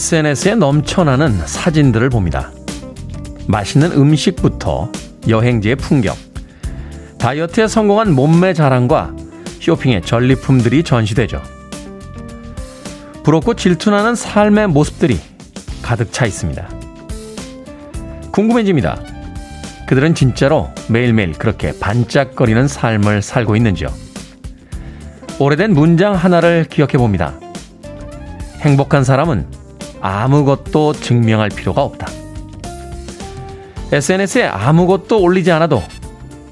SNS에 넘쳐나는 사진들을 봅니다. 맛있는 음식부터 여행지의 풍경, 다이어트에 성공한 몸매 자랑과 쇼핑의 전리품들이 전시되죠. 부럽고 질투나는 삶의 모습들이 가득 차 있습니다. 궁금해집니다. 그들은 진짜로 매일매일 그렇게 반짝거리는 삶을 살고 있는지요? 오래된 문장 하나를 기억해 봅니다. 행복한 사람은 아무것도 증명할 필요가 없다. SNS에 아무것도 올리지 않아도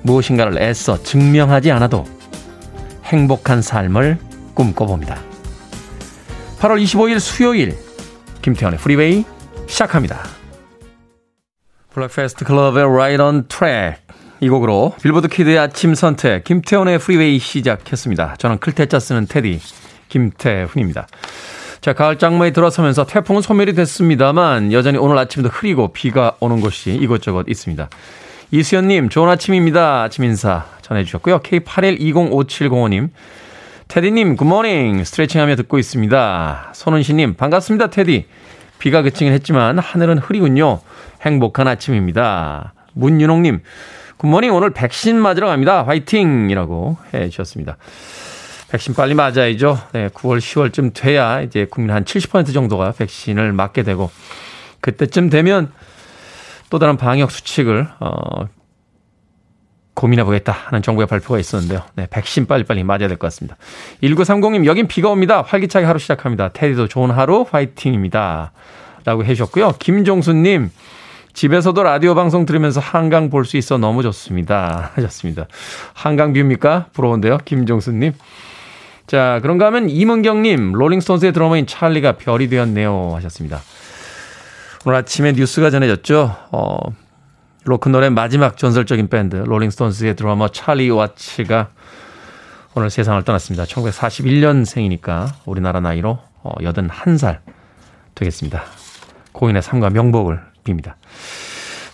무엇인가를 애써 증명하지 않아도 행복한 삶을 꿈꿔봅니다. 8월 25일 수요일 김태훈의 프리웨이 시작합니다. Breakfast Club의 Right on Track 이 곡으로 빌보드 kid의 아침 선택 김태훈의 프리웨이 시작했습니다. 저는 클 태 자 쓰는 테디 김태훈입니다. 자, 가을 장마에 들어서면서 태풍은 소멸이 됐습니다만 여전히 오늘 아침도 흐리고 비가 오는 곳이 이곳저곳 있습니다. 이수연님, 좋은 아침입니다. 아침 인사 전해주셨고요. K81205705님, 테디님, good morning. 스트레칭하며 듣고 있습니다. 손은시님, 반갑습니다, 테디. 비가 그치긴 했지만 하늘은 흐리군요. 행복한 아침입니다. 문윤홍님, 굿모닝. 오늘 백신 맞으러 갑니다. 화이팅! 이라고 해 주셨습니다. 백신 빨리 맞아야죠. 네, 9월, 10월쯤 돼야 이제 국민 한 70% 정도가 백신을 맞게 되고 그때쯤 되면 또 다른 방역 수칙을 어 고민해 보겠다 하는 정부의 발표가 있었는데요. 네, 백신 빨리빨리 맞아야 될 것 같습니다. 1930님, 여긴 비가 옵니다. 활기차게 하루 시작합니다. 테디도 좋은 하루 화이팅입니다. 라고 해주셨고요. 김종수님, 집에서도 라디오 방송 들으면서 한강 볼 수 있어 너무 좋습니다. 하셨습니다. 한강 view입니까? 부러운데요. 김종수님. 자, 그런가 하면 이문경님, 롤링스톤스의 드러머인 찰리가 별이 되었네요. 하셨습니다. 오늘 아침에 뉴스가 전해졌죠. 어, 로큰롤의 마지막 전설적인 밴드, 롤링스톤스의 드러머 찰리 와츠가 오늘 세상을 떠났습니다. 1941년생이니까 우리나라 나이로 81살 어, 되겠습니다. 고인의 삶과 명복을 빕니다.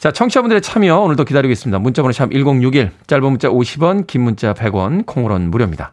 자, 청취자분들의 참여 오늘도 기다리고 있습니다. 문자번호 샵 1061, 짧은 문자 50원, 긴 문자 100원, 콩으로는 무료입니다.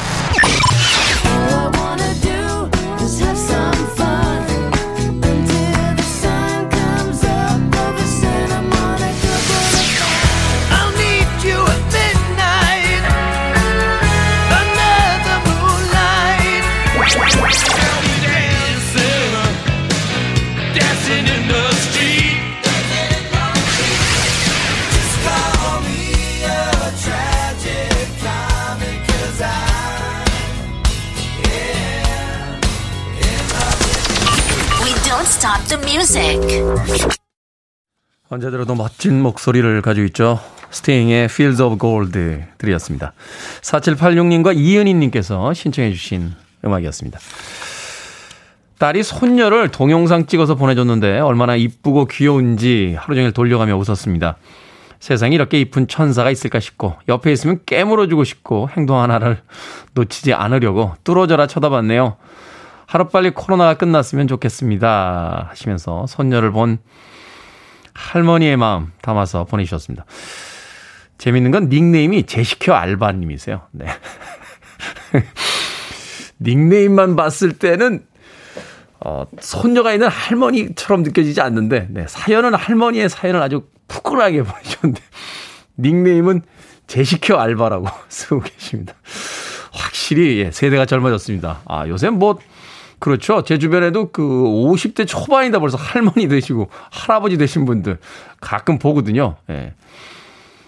music. 언제 들어도 멋진 목소리를 가지고 있죠. 스테잉의 Fields of Gold 들이었습니다. 4786님과 이은희님께서 신청해 주신 음악이었습니다. 딸이 손녀를 동영상 찍어서 보내줬는데 얼마나 이쁘고 귀여운지 하루 종일 돌려가며 웃었습니다. 세상에 이렇게 이쁜 천사가 있을까 싶고 옆에 있으면 깨물어주고 싶고 행동 하나를 놓치지 않으려고 뚫어져라 쳐다봤네요. 하루빨리 코로나가 끝났으면 좋겠습니다. 하시면서 손녀를 본 할머니의 마음 담아서 보내주셨습니다. 재밌는 건 닉네임이 제시켜 알바님이세요. 네. 닉네임만 봤을 때는 어, 손녀가 있는 할머니처럼 느껴지지 않는데, 네, 사연은 할머니의 사연을 아주 푸근하게 보내주셨는데, 닉네임은 제시켜 알바라고 쓰고 계십니다. 확실히, 예, 세대가 젊어졌습니다. 아, 요새 뭐, 그렇죠. 제 주변에도 그 50대 초반이다 벌써 할머니 되시고 할아버지 되신 분들 가끔 보거든요. 예.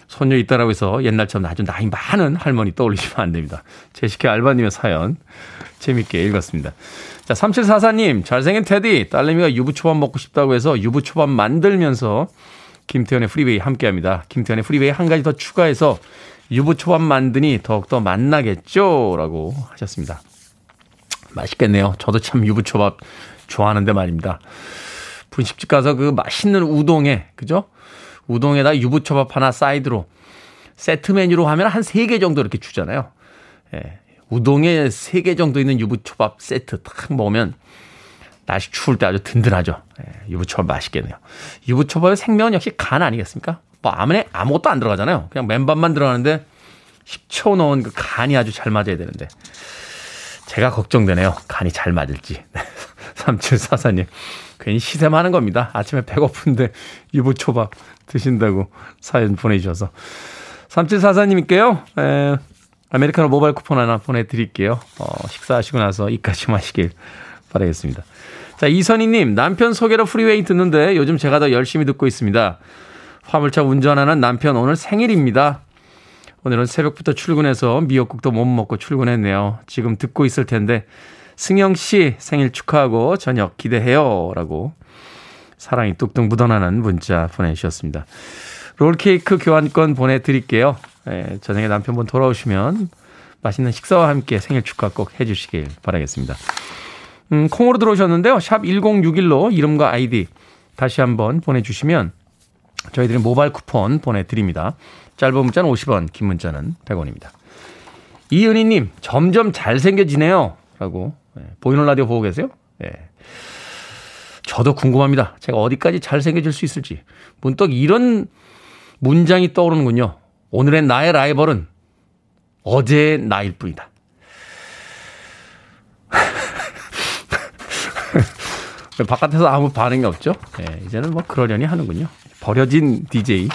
손녀 있다라고 해서 옛날처럼 아주 나이 많은 할머니 떠올리시면 안 됩니다. 제시카 알바님의 사연 재밌게 읽었습니다. 자, 3744님, 잘생긴 테디, 딸내미가 유부초밥 먹고 싶다고 해서 유부초밥 만들면서 김태훈의 프리웨이 함께 합니다. 김태훈의 프리웨이 한 가지 더 추가해서 유부초밥 만드니 더욱더 만나겠죠? 라고 하셨습니다. 맛있겠네요. 저도 참 유부초밥 좋아하는데 말입니다. 분식집 가서 그 맛있는 우동에, 그죠? 우동에다 유부초밥 하나 사이드로 세트 메뉴로 하면 한 3개 정도 이렇게 주잖아요. 예. 우동에 3개 정도 있는 유부초밥 세트 딱 먹으면 날씨 추울 때 아주 든든하죠. 예. 유부초밥 맛있겠네요. 유부초밥의 생명은 역시 간 아니겠습니까? 뭐 아무에 아무것도 안 들어가잖아요. 그냥 맨밥만 들어가는데 식초 넣은 그 간이 아주 잘 맞아야 되는데 제가 걱정되네요. 간이 잘 맞을지. 3744님. 괜히 시샘하는 겁니다. 아침에 배고픈데 유부초밥 드신다고 사연 보내주셔서. 3744님께요. 에, 아메리카노 모바일 쿠폰 하나 보내드릴게요. 어, 식사하시고 나서 이까지 마시길 바라겠습니다. 자, 이선희님, 남편 소개로 프리웨이 듣는데 요즘 제가 더 열심히 듣고 있습니다. 화물차 운전하는 남편 오늘 생일입니다. 오늘은 새벽부터 출근해서 미역국도 못 먹고 출근했네요. 지금 듣고 있을 텐데 승영 씨 생일 축하하고 저녁 기대해요. 라고 사랑이 뚝뚝 묻어나는 문자 보내주셨습니다. 롤케이크 교환권 보내드릴게요. 예, 저녁에 남편분 돌아오시면 맛있는 식사와 함께 생일 축하 꼭 해주시길 바라겠습니다. 음, 콩으로 들어오셨는데요. 샵 1061로 이름과 아이디 다시 한번 보내주시면 저희들이 모바일 쿠폰 보내드립니다. 짧은 문자는 50원, 긴 문자는 100원입니다. 이은희님, 점점 잘생겨지네요. 라고. 네, 보이는 라디오 보고 계세요? 네. 저도 궁금합니다. 제가 어디까지 잘생겨질 수 있을지. 문득 이런 문장이 떠오르는군요. 오늘의 나의 라이벌은 어제의 나일 뿐이다. 바깥에서 아무 반응이 없죠? 네, 이제는 뭐 그러려니 하는군요. 버려진 DJ.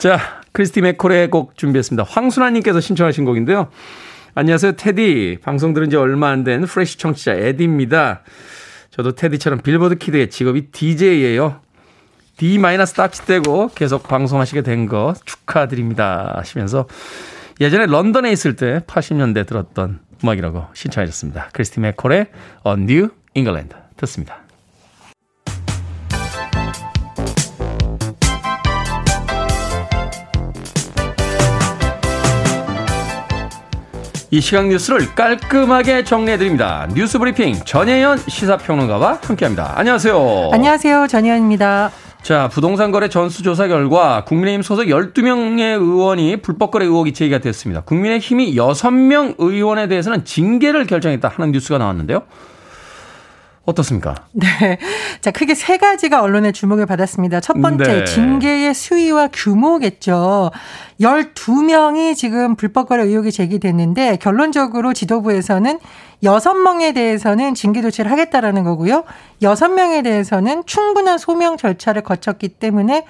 자, 크리스티 맥콜의 곡 준비했습니다. 황순아님께서 신청하신 곡인데요. 안녕하세요, 테디. 방송 들은 지 얼마 안 된 fresh 청취자 에디입니다. 저도 테디처럼 빌보드 kid의 직업이 DJ예요. D-딱지 떼고 계속 방송하시게 된 거 축하드립니다. 하시면서 예전에 런던에 있을 때 80년대 들었던 음악이라고 신청하셨습니다. 크리스티 맥콜의 A New England 듣습니다. 이 시각 뉴스를 깔끔하게 정리해드립니다. 뉴스 브리핑 전혜연 시사평론가와 함께합니다. 안녕하세요. 안녕하세요. 전혜연입니다. 자, 부동산 거래 전수조사 결과 국민의힘 소속 12명의 의원이 불법 거래 의혹이 제기가 됐습니다. 국민의힘이 6명 의원에 대해서는 징계를 결정했다 하는 뉴스가 나왔는데요. 어떻습니까? 네. 자, 크게 세 가지가 언론의 주목을 받았습니다. 첫 번째, 네. 징계의 수위와 규모겠죠. 12명이 지금 불법 거래 의혹이 제기됐는데 결론적으로 지도부에서는 6명에 대해서는 징계 조치를 하겠다라는 거고요. 6명에 대해서는 충분한 소명 절차를 거쳤기 때문에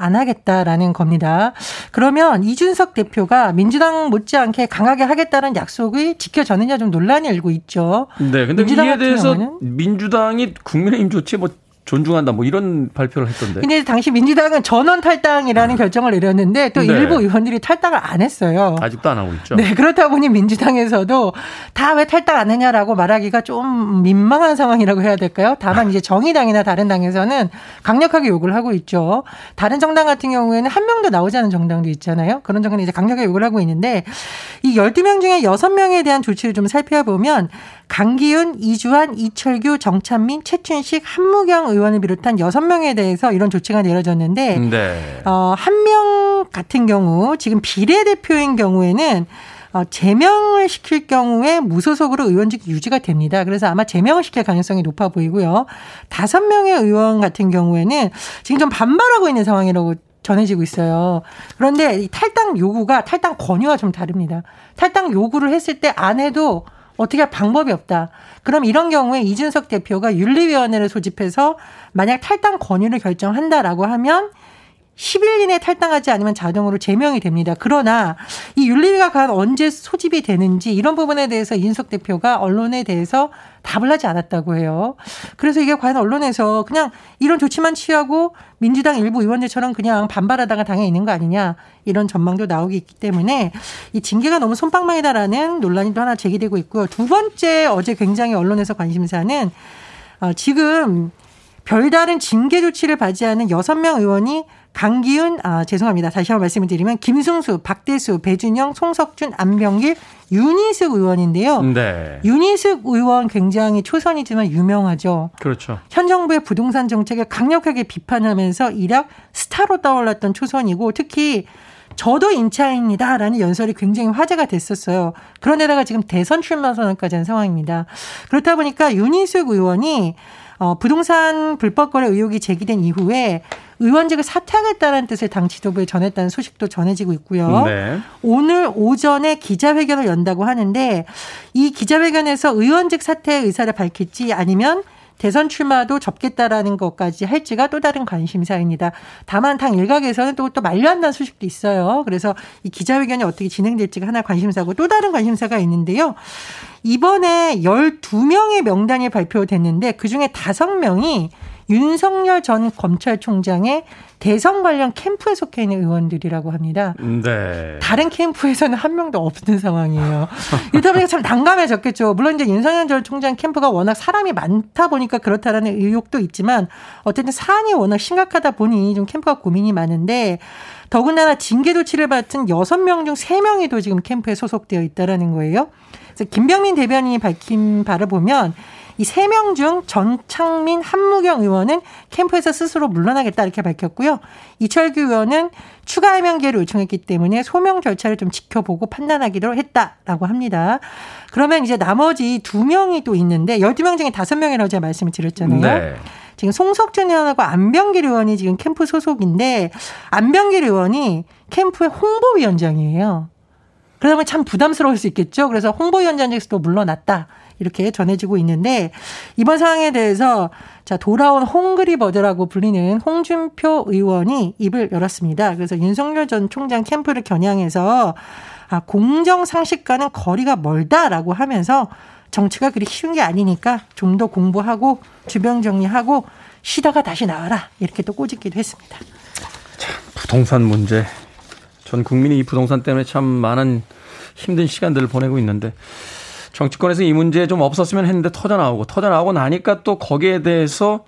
안 하겠다라는 겁니다. 그러면 이준석 대표가 민주당 못지않게 강하게 하겠다는 약속이 지켜졌느냐 좀 논란이 일고 있죠. 네, 근데 이에 대해서 민주당이 국민의힘 조치 뭐 존중한다 뭐 이런 발표를 했던데. 근데 당시 민주당은 전원 탈당이라는 결정을 내렸는데 또 네. 일부 의원들이 탈당을 안 했어요. 아직도 안 하고 있죠. 네, 그렇다 보니 민주당에서도 다 왜 탈당 안 했냐라고 말하기가 좀 민망한 상황이라고 해야 될까요? 다만 이제 정의당이나 다른 당에서는 강력하게 요구를 하고 있죠. 다른 정당 같은 경우에는 한 명도 나오지 않은 정당도 있잖아요. 그런 정당은 이제 강력하게 요구를 하고 있는데 이 12명 중에 6명에 대한 조치를 좀 살펴보면 강기훈, 이주환, 이철규, 정찬민, 최춘식, 한무경 의원을 비롯한 6명에 대해서 이런 조치가 내려졌는데 네. 어, 한 명 같은 경우 지금 비례대표인 경우에는 어, 제명을 시킬 경우에 무소속으로 의원직 유지가 됩니다. 그래서 아마 제명을 시킬 가능성이 높아 보이고요. 다섯 명의 의원 같은 경우에는 지금 좀 반발하고 있는 상황이라고 전해지고 있어요. 그런데 이 탈당 요구가 탈당 권유와 좀 다릅니다. 탈당 요구를 했을 때 안 해도 어떻게 할 방법이 없다. 그럼 이런 경우에 이준석 대표가 윤리위원회를 소집해서 만약 탈당 권유를 결정한다라고 하면 10일 이내 탈당하지 않으면 자동으로 제명이 됩니다. 그러나 이 윤리위가 과연 언제 소집이 되는지 이런 부분에 대해서 이준석 대표가 언론에 대해서 답을 하지 않았다고 해요. 그래서 이게 과연 언론에서 그냥 이런 조치만 취하고 민주당 일부 의원들처럼 그냥 반발하다가 당해 있는 거 아니냐 이런 전망도 나오기 때문에 이 징계가 너무 손방망이다라는 논란이 또 하나 제기되고 있고요. 두 번째 어제 굉장히 언론에서 관심사는 어, 지금 별다른 징계 조치를 받지 않은 여섯 명 의원이 강기훈, 아, 죄송합니다. 다시 한번 말씀을 드리면 김승수, 박대수, 배준영, 송석준, 안병길, 윤희숙 의원인데요. 네. 윤희숙 의원 굉장히 초선이지만 유명하죠. 그렇죠. 현 정부의 부동산 정책을 강력하게 비판하면서 이력 스타로 떠올랐던 초선이고 특히 저도 임차입니다라는 연설이 굉장히 화제가 됐었어요. 그런데다가 지금 대선 출마 선언까지 한 상황입니다. 그렇다 보니까 윤희숙 의원이 어, 부동산 불법 거래 의혹이 제기된 이후에 의원직을 사퇴하겠다는 뜻을 당 지도부에 전했다는 소식도 전해지고 있고요. 네. 오늘 오전에 기자회견을 연다고 하는데 이 기자회견에서 의원직 사퇴 의사를 밝힐지 아니면 대선 출마도 접겠다라는 것까지 할지가 또 다른 관심사입니다. 다만 당 일각에서는 또, 또 만류한다는 소식도 있어요. 그래서 이 기자회견이 어떻게 진행될지가 하나 관심사고 또 다른 관심사가 있는데요. 이번에 12명의 명단이 발표됐는데 그중에 5명이 윤석열 전 검찰총장의 대선 관련 캠프에 속해 있는 의원들이라고 합니다. 네. 다른 캠프에서는 한 명도 없는 상황이에요. 이러다 보니까 참 난감해졌겠죠. 물론 이제 윤석열 전 총장 캠프가 워낙 사람이 많다 보니까 그렇다라는 의혹도 있지만 어쨌든 사안이 워낙 심각하다 보니 좀 캠프가 고민이 많은데 더군다나 징계 조치를 받은 6명 중 3명이 도 지금 캠프에 소속되어 있다라는 거예요. 그래서 김병민 대변인이 밝힌 바를 보면 이 세 명 중 전창민 한무경 의원은 캠프에서 스스로 물러나겠다 이렇게 밝혔고요. 이철규 의원은 추가 해명기를 요청했기 때문에 소명 절차를 좀 지켜보고 판단하기로 했다라고 합니다. 그러면 이제 나머지 두 명이 또 있는데 12명 중에 5명이라고 제가 말씀을 드렸잖아요. 네. 지금 송석준 의원하고 안병길 의원이 지금 캠프 소속인데 안병길 의원이 캠프의 홍보위원장이에요. 그러면 참 부담스러울 수 있겠죠. 그래서 홍보위원장직에서도 물러났다. 이렇게 전해지고 있는데 이번 상황에 대해서 자 돌아온 홍그리버드라고 불리는 홍준표 의원이 입을 열었습니다. 그래서 윤석열 전 총장 캠프를 겨냥해서 아, 공정 상식과는 거리가 멀다라고 하면서 정치가 그리 쉬운 게 아니니까 좀 더 공부하고 주변 정리하고 쉬다가 다시 나와라 이렇게 또 꼬집기도 했습니다. 참 부동산 문제 전 국민이 이 부동산 때문에 참 많은 힘든 시간들을 보내고 있는데 정치권에서 이 문제 좀 없었으면 했는데 터져 나오고 터져 나오고 나니까 또 거기에 대해서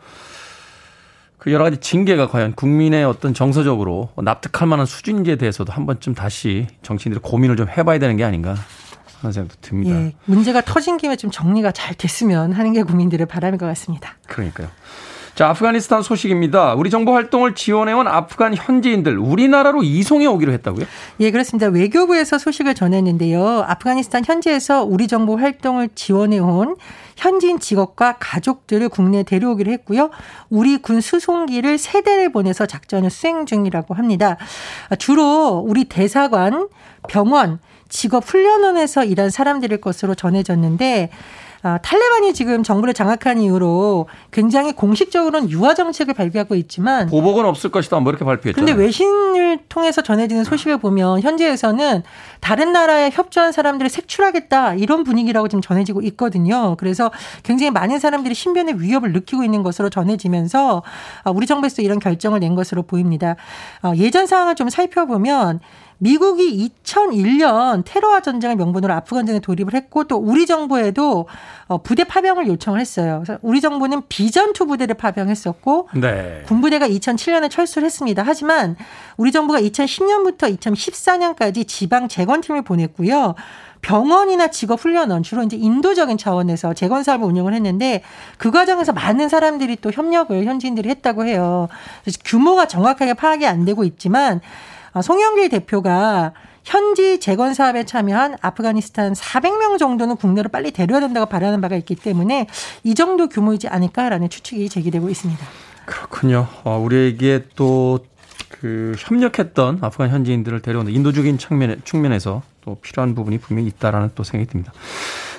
그 여러 가지 징계가 과연 국민의 어떤 정서적으로 납득할 만한 수준인지에 대해서도 한 번쯤 다시 정치인들이 고민을 좀 해봐야 되는 게 아닌가 하는 생각도 듭니다. 예, 문제가 터진 김에 좀 정리가 잘 됐으면 하는 게 국민들의 바람인 것 같습니다. 그러니까요. 자, 아프가니스탄 소식입니다. 우리 정부 활동을 지원해온 아프간 현지인들 우리나라로 이송해 오기로 했다고요? 예, 그렇습니다. 외교부에서 소식을 전했는데요. 아프가니스탄 현지에서 우리 정부 활동을 지원해온 현지인 직업과 가족들을 국내에 데려오기로 했고요. 우리 군 수송기를 세 대를 보내서 작전을 수행 중이라고 합니다. 주로 우리 대사관, 병원, 직업 훈련원에서 일한 사람들일 것으로 전해졌는데 아, 탈레반이 지금 정부를 장악한 이후로 굉장히 공식적으로는 유화 정책을 발표하고 있지만 보복은 없을 것이다 뭐 이렇게 발표했죠. 근데 외신을 통해서 전해지는 소식을 보면 현지에서는 다른 나라에 협조한 사람들을 색출하겠다 이런 분위기라고 지금 전해지고 있거든요. 그래서 굉장히 많은 사람들이 신변의 위협을 느끼고 있는 것으로 전해지면서 아, 우리 정부에서 이런 결정을 낸 것으로 보입니다. 아, 예전 상황을 좀 살펴보면 미국이 2001년 테러와 전쟁을 명분으로 아프간전에 돌입을 했고 또 우리 정부에도 어, 부대 파병을 요청을 했어요. 그래서 우리 정부는 비전투 부대를 파병했었고 네. 군부대가 2007년에 철수를 했습니다. 하지만 우리 정부가 2010년부터 2014년까지 지방 재건팀을 보냈고요. 병원이나 직업 훈련원 주로 이제 인도적인 차원에서 재건 사업을 운영을 했는데 그 과정에서 많은 사람들이 또 협력을 현지인들이 했다고 해요. 규모가 정확하게 파악이 안 되고 있지만 아, 송영길 대표가 현지 재건 사업에 참여한 아프가니스탄 400명 정도는 국내로 빨리 데려야 된다고 바라는 바가 있기 때문에 이 정도 규모이지 않을까라는 추측이 제기되고 있습니다. 그렇군요. 어, 우리에게 또 그 협력했던 아프간 현지인들을 데려오는 인도적인 측면에, 측면에서 또 필요한 부분이 분명히 있다라는 또 생각이 듭니다.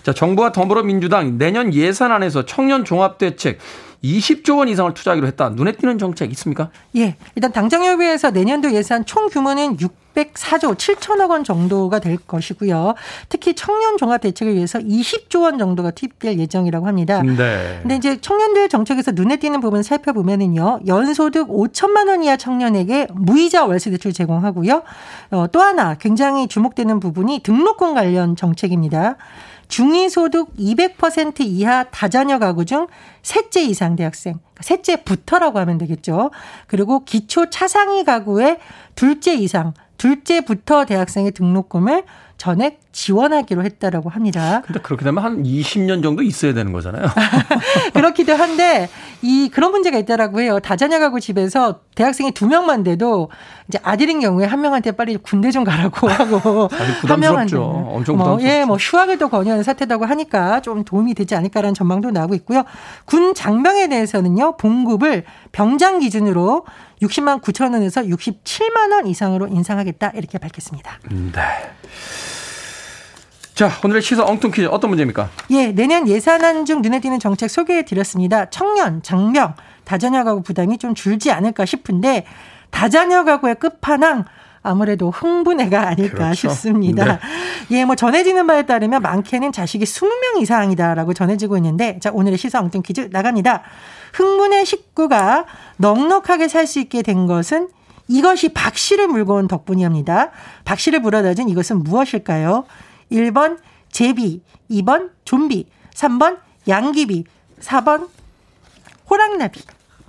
자, 정부와 더불어민주당 내년 예산안에서 청년 종합 대책 20조 원 이상을 투자하기로 했다. 눈에 띄는 정책 있습니까? 예. 일단 당정협의회에서 내년도 예산 총 규모는 604조 7천억 원 정도가 될 것이고요. 특히 청년 종합 대책을 위해서 20조 원 정도가 투입될 예정이라고 합니다. 네. 근데 이제 청년들 정책에서 눈에 띄는 부분 살펴보면은요. 연소득 5천만 원 이하 청년에게 무이자 월세 대출 제공하고요. 어, 또 하나 굉장히 주목되는 부분이 등록금 관련 정책입니다. 중위소득 200% 이하 다자녀 가구 중 셋째 이상 대학생, 그러니까 셋째부터라고 하면 되겠죠. 그리고 기초 차상위 가구의 둘째 이상, 둘째부터 대학생의 등록금을 전액 지원하기로 했다라고 합니다. 근데 그렇게 되면 한 20년 정도 있어야 되는 거잖아요. 그렇기도 한데 이 그런 문제가 있다라고 해요. 다자녀 가구 집에서 대학생이 두 명만 돼도 이제 아들인 경우에 한 명한테 빨리 군대 좀 가라고 하고 한 명한테 엄청 뭐, 부담스럽죠. 예, 뭐 휴학을 또 권유하는 사태다고 하니까 좀 도움이 되지 않을까라는 전망도 나오고 있고요. 군 장병에 대해서는요. 봉급을 병장 기준으로 60만 9천 원에서 67만 원 이상으로 인상하겠다 이렇게 밝혔습니다. 네. 자, 오늘의 시사 엉뚱 퀴즈 어떤 문제입니까? 예, 내년 예산안 중 눈에 띄는 정책 소개해 드렸습니다. 청년, 장병, 다자녀 가구 부담이 좀 줄지 않을까 싶은데 다자녀 가구의 끝판왕 아무래도 흥분해가 아닐까 그렇죠. 싶습니다. 네. 예, 뭐 전해지는 바에 따르면 많게는 자식이 20명 이상이다라고 전해지고 있는데 자, 오늘의 시사 엉뚱 퀴즈 나갑니다. 흥분의 식구가 넉넉하게 살 수 있게 된 것은 이것이 박 씨를 물고 온 덕분이옵니다. 박 씨를 불어다 준 이것은 무엇일까요? 1번 제비, 2번 좀비, 3번 양귀비, 4번 호랑나비.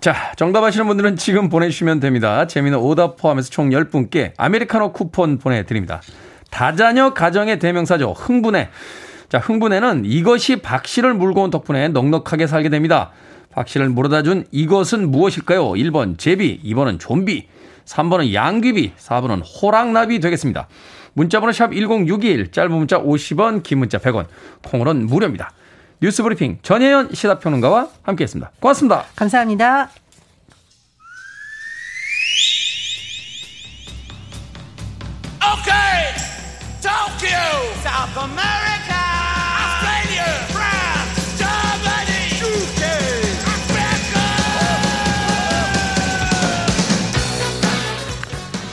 자, 정답 아시는 분들은 지금 보내주시면 됩니다. 재미는 오답 포함해서 총 10분께 아메리카노 쿠폰 보내드립니다. 다자녀 가정의 대명사죠. 흥분해. 자, 흥분해는 이것이 박 씨를 물고 온 덕분에 넉넉하게 살게 됩니다. 박 씨를 물어다 준 이것은 무엇일까요? 1번 제비, 2번은 좀비, 3번은 양귀비, 4번은 호랑나비 되겠습니다. 문자번호 샵 1061, 짧은 문자 50원, 긴 문자 100원, 콩으로는 무료입니다. 뉴스브리핑 전혜연 시사평론가와 함께했습니다. 고맙습니다. 감사합니다.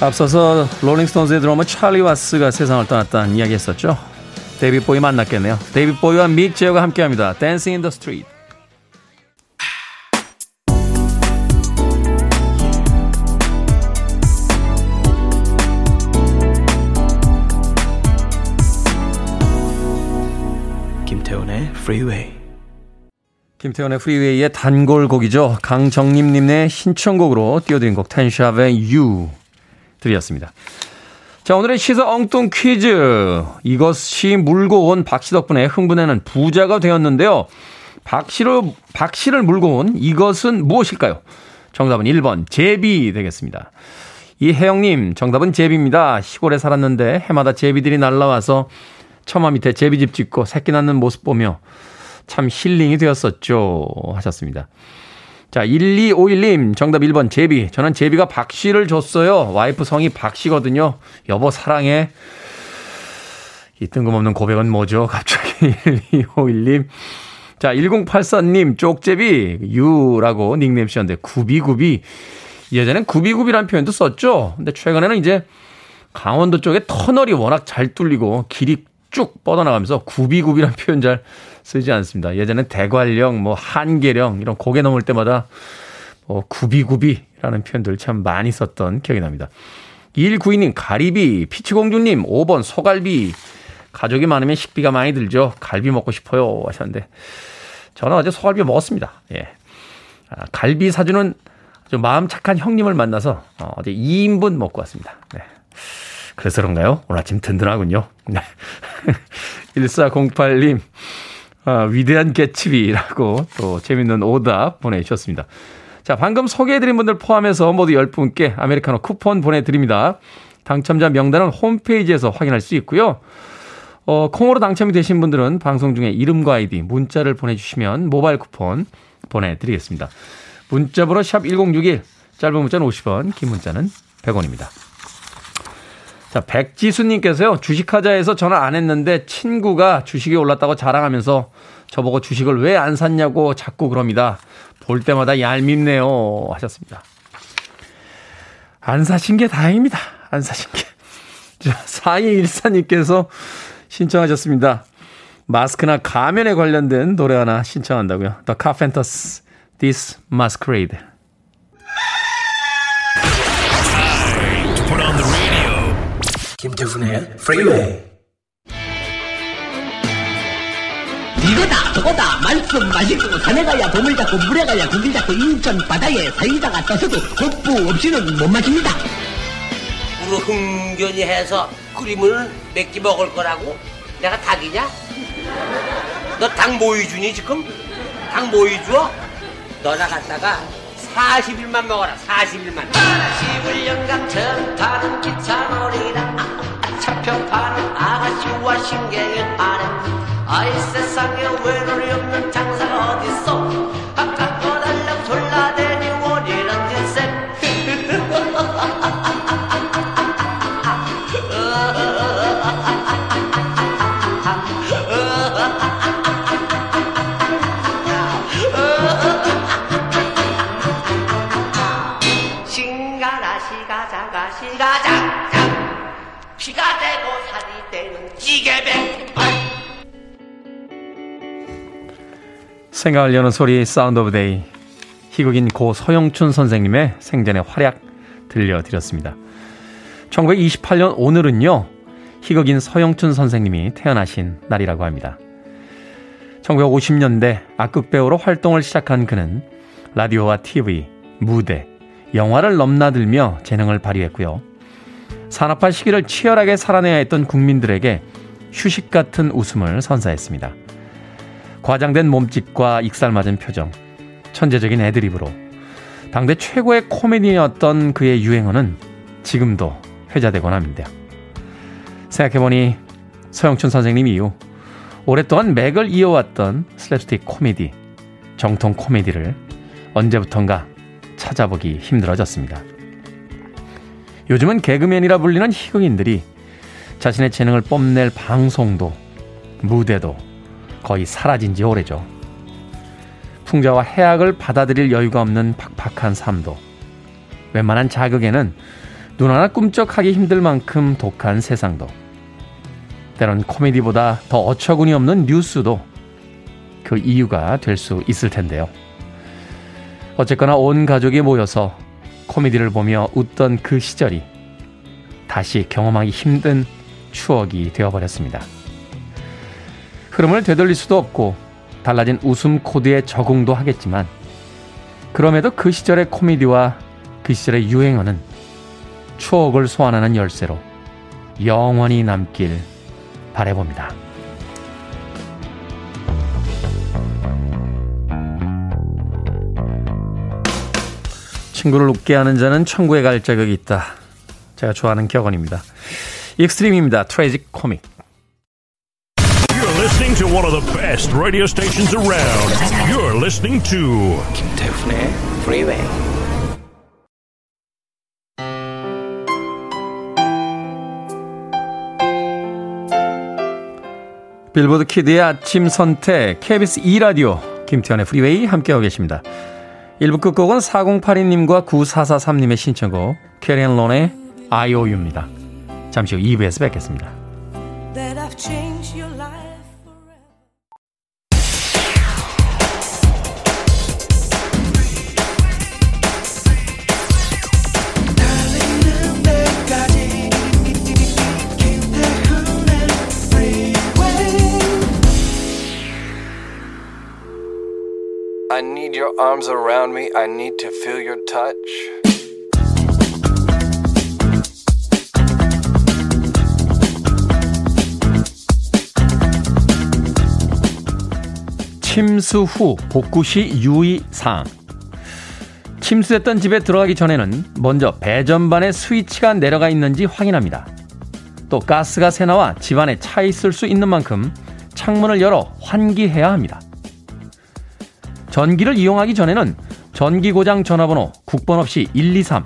앞서서 롤링스톤즈의 드러머 찰리 와츠가 세상을 떠났다는 이야기 했었죠. 데이비드 보위 만났겠네요. 데이비드 보위와 믹 재거가 함께합니다. Dancing in the Street. 김태훈의 Freeway. 김태훈의 프리웨이의 단골곡이죠. 강정림님의 신청곡으로 띄워드린 곡 텐샵의 You 드렸습니다. 자, 오늘의 시사 엉뚱 퀴즈. 이것이 물고 온 박씨 덕분에 흥분해는 부자가 되었는데요. 박씨를, 박씨를 물고 온 이것은 무엇일까요? 정답은 1번, 제비 되겠습니다. 이혜영님, 정답은 제비입니다. 시골에 살았는데 해마다 제비들이 날라와서 처마 밑에 제비집 짓고 새끼 낳는 모습 보며 참 힐링이 되었었죠. 하셨습니다. 자, 1251님, 정답 1번, 제비. 저는 제비가 박씨를 줬어요. 와이프 성이 박씨거든요. 여보, 사랑해. 이 뜬금없는 고백은 뭐죠? 갑자기 1251님. 자, 1084님, 쪽제비, 유라고 닉네임 쓰셨는데, 구비구비. 예전엔 구비구비라는 표현도 썼죠? 근데 최근에는 이제 강원도 쪽에 터널이 워낙 잘 뚫리고 길이 쭉 뻗어나가면서 구비구비라는 표현 잘 쓰지 않습니다. 예전엔 대관령, 뭐 한계령 이런 고개 넘을 때마다 뭐 구비구비라는 표현들 참 많이 썼던 기억이 납니다. 2192님 가리비, 피치공주님 5번 소갈비. 가족이 많으면 식비가 많이 들죠. 갈비 먹고 싶어요 하셨는데 저는 어제 소갈비 먹었습니다. 예. 아, 갈비 사주는 좀 마음 착한 형님을 만나서 어, 어제 2인분 먹고 왔습니다. 네. 그래서 그런가요? 오늘 아침 든든하군요. 네. 1408님, 아, 위대한 개츠비라고 또 재밌는 오답 보내주셨습니다. 자, 방금 소개해드린 분들 포함해서 모두 10분께 아메리카노 쿠폰 보내드립니다. 당첨자 명단은 홈페이지에서 확인할 수 있고요. 어, 콩으로 당첨이 되신 분들은 방송 중에 이름과 아이디, 문자를 보내주시면 모바일 쿠폰 보내드리겠습니다. 문자번호 샵 1061, 짧은 문자는 50원, 긴 문자는 100원입니다. 자, 백지수님께서요, 주식하자에서 전화 안 했는데 친구가 주식이 올랐다고 자랑하면서 저보고 주식을 왜 안 샀냐고 자꾸 그럽니다. 볼 때마다 얄밉네요. 하셨습니다. 안 사신 게 다행입니다. 안 사신 게. 자, 4214님께서 신청하셨습니다. 마스크나 가면에 관련된 노래 하나 신청한다고요. The Carpenters, This Masquerade. 김태훈의 프리웨이 이거다 저거다 말씀 마시고 산에 가야 봄을 잡고 물에 가야 고기 잡고 인천 바다에 사이다가 떠서도 곱부 없이는 못 마십니다 우리 흥견이 해서 그림을 몇개 먹을 거라고 내가 닭이냐? 너 닭 모이 주니 지금? 닭 모이 줘? 너나 갔다가 40일만 먹어라 41만. 40을 영감처럼 타는 기차놀이라. 아, 아, 차표 파는 아가씨와 신경을 하는 아이 세상에 외로이 없는 장사가 어딨어? 바 찌개배 생각을 여는 소리 Sound of Day 희극인 고 서영춘 선생님의 생전의 활약 들려드렸습니다. 1928년 오늘은요. 희극인 서영춘 선생님이 태어나신 날이라고 합니다. 1950년대 악극 배우로 활동을 시작한 그는 라디오와 TV, 무대, 영화를 넘나들며 재능을 발휘했고요. 산업화 시기를 치열하게 살아내야 했던 국민들에게 휴식 같은 웃음을 선사했습니다. 과장된 몸짓과 익살맞은 표정, 천재적인 애드립으로 당대 최고의 코미디였던 그의 유행어는 지금도 회자되곤 합니다. 생각해보니 서영춘 선생님 이후 오랫동안 맥을 이어왔던 슬랩스틱 코미디, 정통 코미디를 언제부턴가 찾아보기 힘들어졌습니다. 요즘은 개그맨이라 불리는 희극인들이 자신의 재능을 뽐낼 방송도 무대도 거의 사라진 지 오래죠. 풍자와 해악을 받아들일 여유가 없는 팍팍한 삶도 웬만한 자극에는 눈 하나 꿈쩍하기 힘들 만큼 독한 세상도 때론 코미디보다 더 어처구니 없는 뉴스도 그 이유가 될 수 있을 텐데요. 어쨌거나 온 가족이 모여서 코미디를 보며 웃던 그 시절이 다시 경험하기 힘든 추억이 되어버렸습니다. 흐름을 되돌릴 수도 없고 달라진 웃음 코드에 적응도 하겠지만 그럼에도 그 시절의 코미디와 그 시절의 유행어는 추억을 소환하는 열쇠로 영원히 남길 바래봅니다. 친구를 웃게 하는 자는 천국에 갈 자격이 있다. 제가 좋아하는 격언입니다. 익스트림입니다. Tragic Comic. You're listening to one of the best radio stations around. You're listening to 김태훈의 Freeway. 빌보드 kid의 아침 선택 KBS 2 라디오 김태훈의 프리웨이 함께하고 계십니다. 1부 끝곡은 4082님과 9443님의 신청곡 캐리 앤 론의 IOU입니다. 잠시 후 2부에서 뵙겠습니다. 침수 후 복구 시 유의사항. 침수됐던 집에 들어가기 전에는 먼저 배전반의 스위치가 내려가 있는지 확인합니다. 또 가스가 새나와 집안에 차 있을 수 있는 만큼 창문을 열어 환기해야 합니다. 전기를 이용하기 전에는 전기 고장 전화번호 국번 없이 123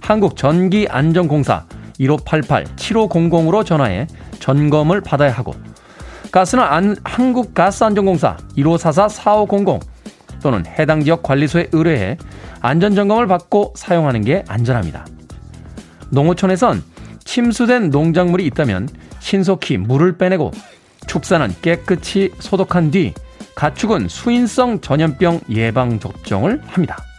한국전기안전공사 1588-7500으로 전화해 점검을 받아야 하고 가스는 안, 한국가스안전공사 1544-4500 또는 해당 지역 관리소에 의뢰해 안전점검을 받고 사용하는 게 안전합니다. 농어촌에선 침수된 농작물이 있다면 신속히 물을 빼내고 축사는 깨끗이 소독한 뒤 가축은 수인성 전염병 예방 접종을 합니다.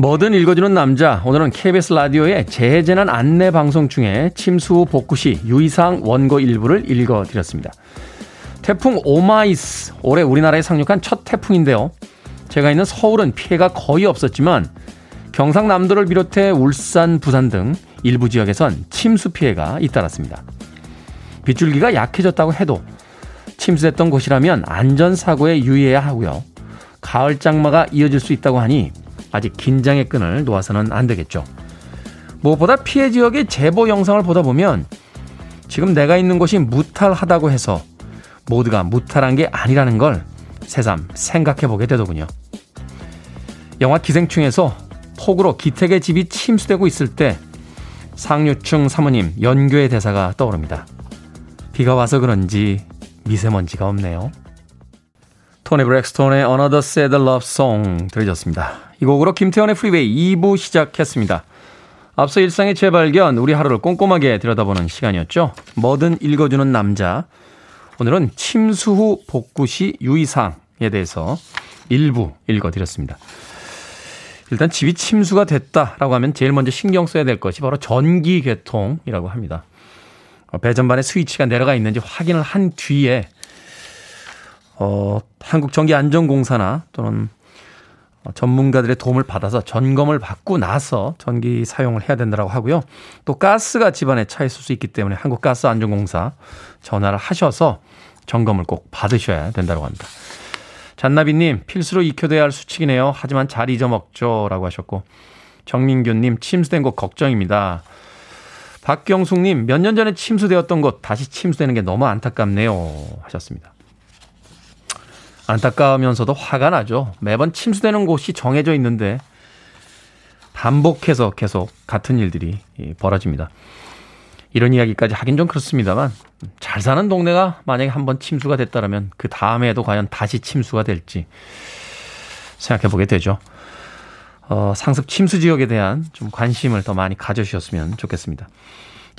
뭐든 읽어주는 남자. 오늘은 KBS 라디오의 재해재난 안내 방송 중에 침수 후 복구 시 유의사항 원고 일부를 읽어드렸습니다. 태풍 오마이스 올해 우리나라에 상륙한 첫 태풍인데요. 제가 있는 서울은 피해가 거의 없었지만 경상남도를 비롯해 울산, 부산 등 일부 지역에선 침수 피해가 잇따랐습니다. 빗줄기가 약해졌다고 해도 침수됐던 곳이라면 안전사고에 유의해야 하고요. 가을 장마가 이어질 수 있다고 하니 아직 긴장의 끈을 놓아서는 안 되겠죠. 무엇보다 피해 지역의 제보 영상을 보다 보면 지금 내가 있는 곳이 무탈하다고 해서 모두가 무탈한 게 아니라는 걸 새삼 생각해 보게 되더군요. 영화 기생충에서 폭우로 기택의 집이 침수되고 있을 때 상류층 사모님 연교의 대사가 떠오릅니다. 비가 와서 그런지 미세먼지가 없네요. 토니 브랙스톤의 Another Sad Love Song 들으셨습니다. 이 곡으로 김태훈의 프리웨이 2부 시작했습니다. 앞서 일상의 재발견, 우리 하루를 꼼꼼하게 들여다보는 시간이었죠. 뭐든 읽어주는 남자. 오늘은 침수 후 복구 시 유의사항에 대해서 일부 읽어드렸습니다. 일단 집이 침수가 됐다라고 하면 제일 먼저 신경 써야 될 것이 바로 전기 계통이라고 합니다. 배전반의 스위치가 내려가 있는지 확인을 한 뒤에 어, 한국전기안전공사나 또는 전문가들의 도움을 받아서 점검을 받고 나서 전기 사용을 해야 된다고 하고요. 또 가스가 집안에 차 있을 수 있기 때문에 한국가스안전공사 전화를 하셔서 점검을 꼭 받으셔야 된다고 합니다. 잔나비님, 필수로 익혀둬야 할 수칙이네요. 하지만 잘 잊어먹죠. 라고 하셨고, 정민규님, 침수된 곳 걱정입니다. 박경숙님, 몇 년 전에 침수되었던 곳 다시 침수되는 게 너무 안타깝네요. 하셨습니다. 안타까우면서도 화가 나죠. 매번 침수되는 곳이 정해져 있는데, 반복해서 계속 같은 일들이 벌어집니다. 이런 이야기까지 하긴 좀 그렇습니다만 잘 사는 동네가 만약에 한번 침수가 됐다면 그 다음에도 과연 다시 침수가 될지 생각해 보게 되죠. 어, 상습 침수 지역에 대한 좀 관심을 더 많이 가져주셨으면 좋겠습니다.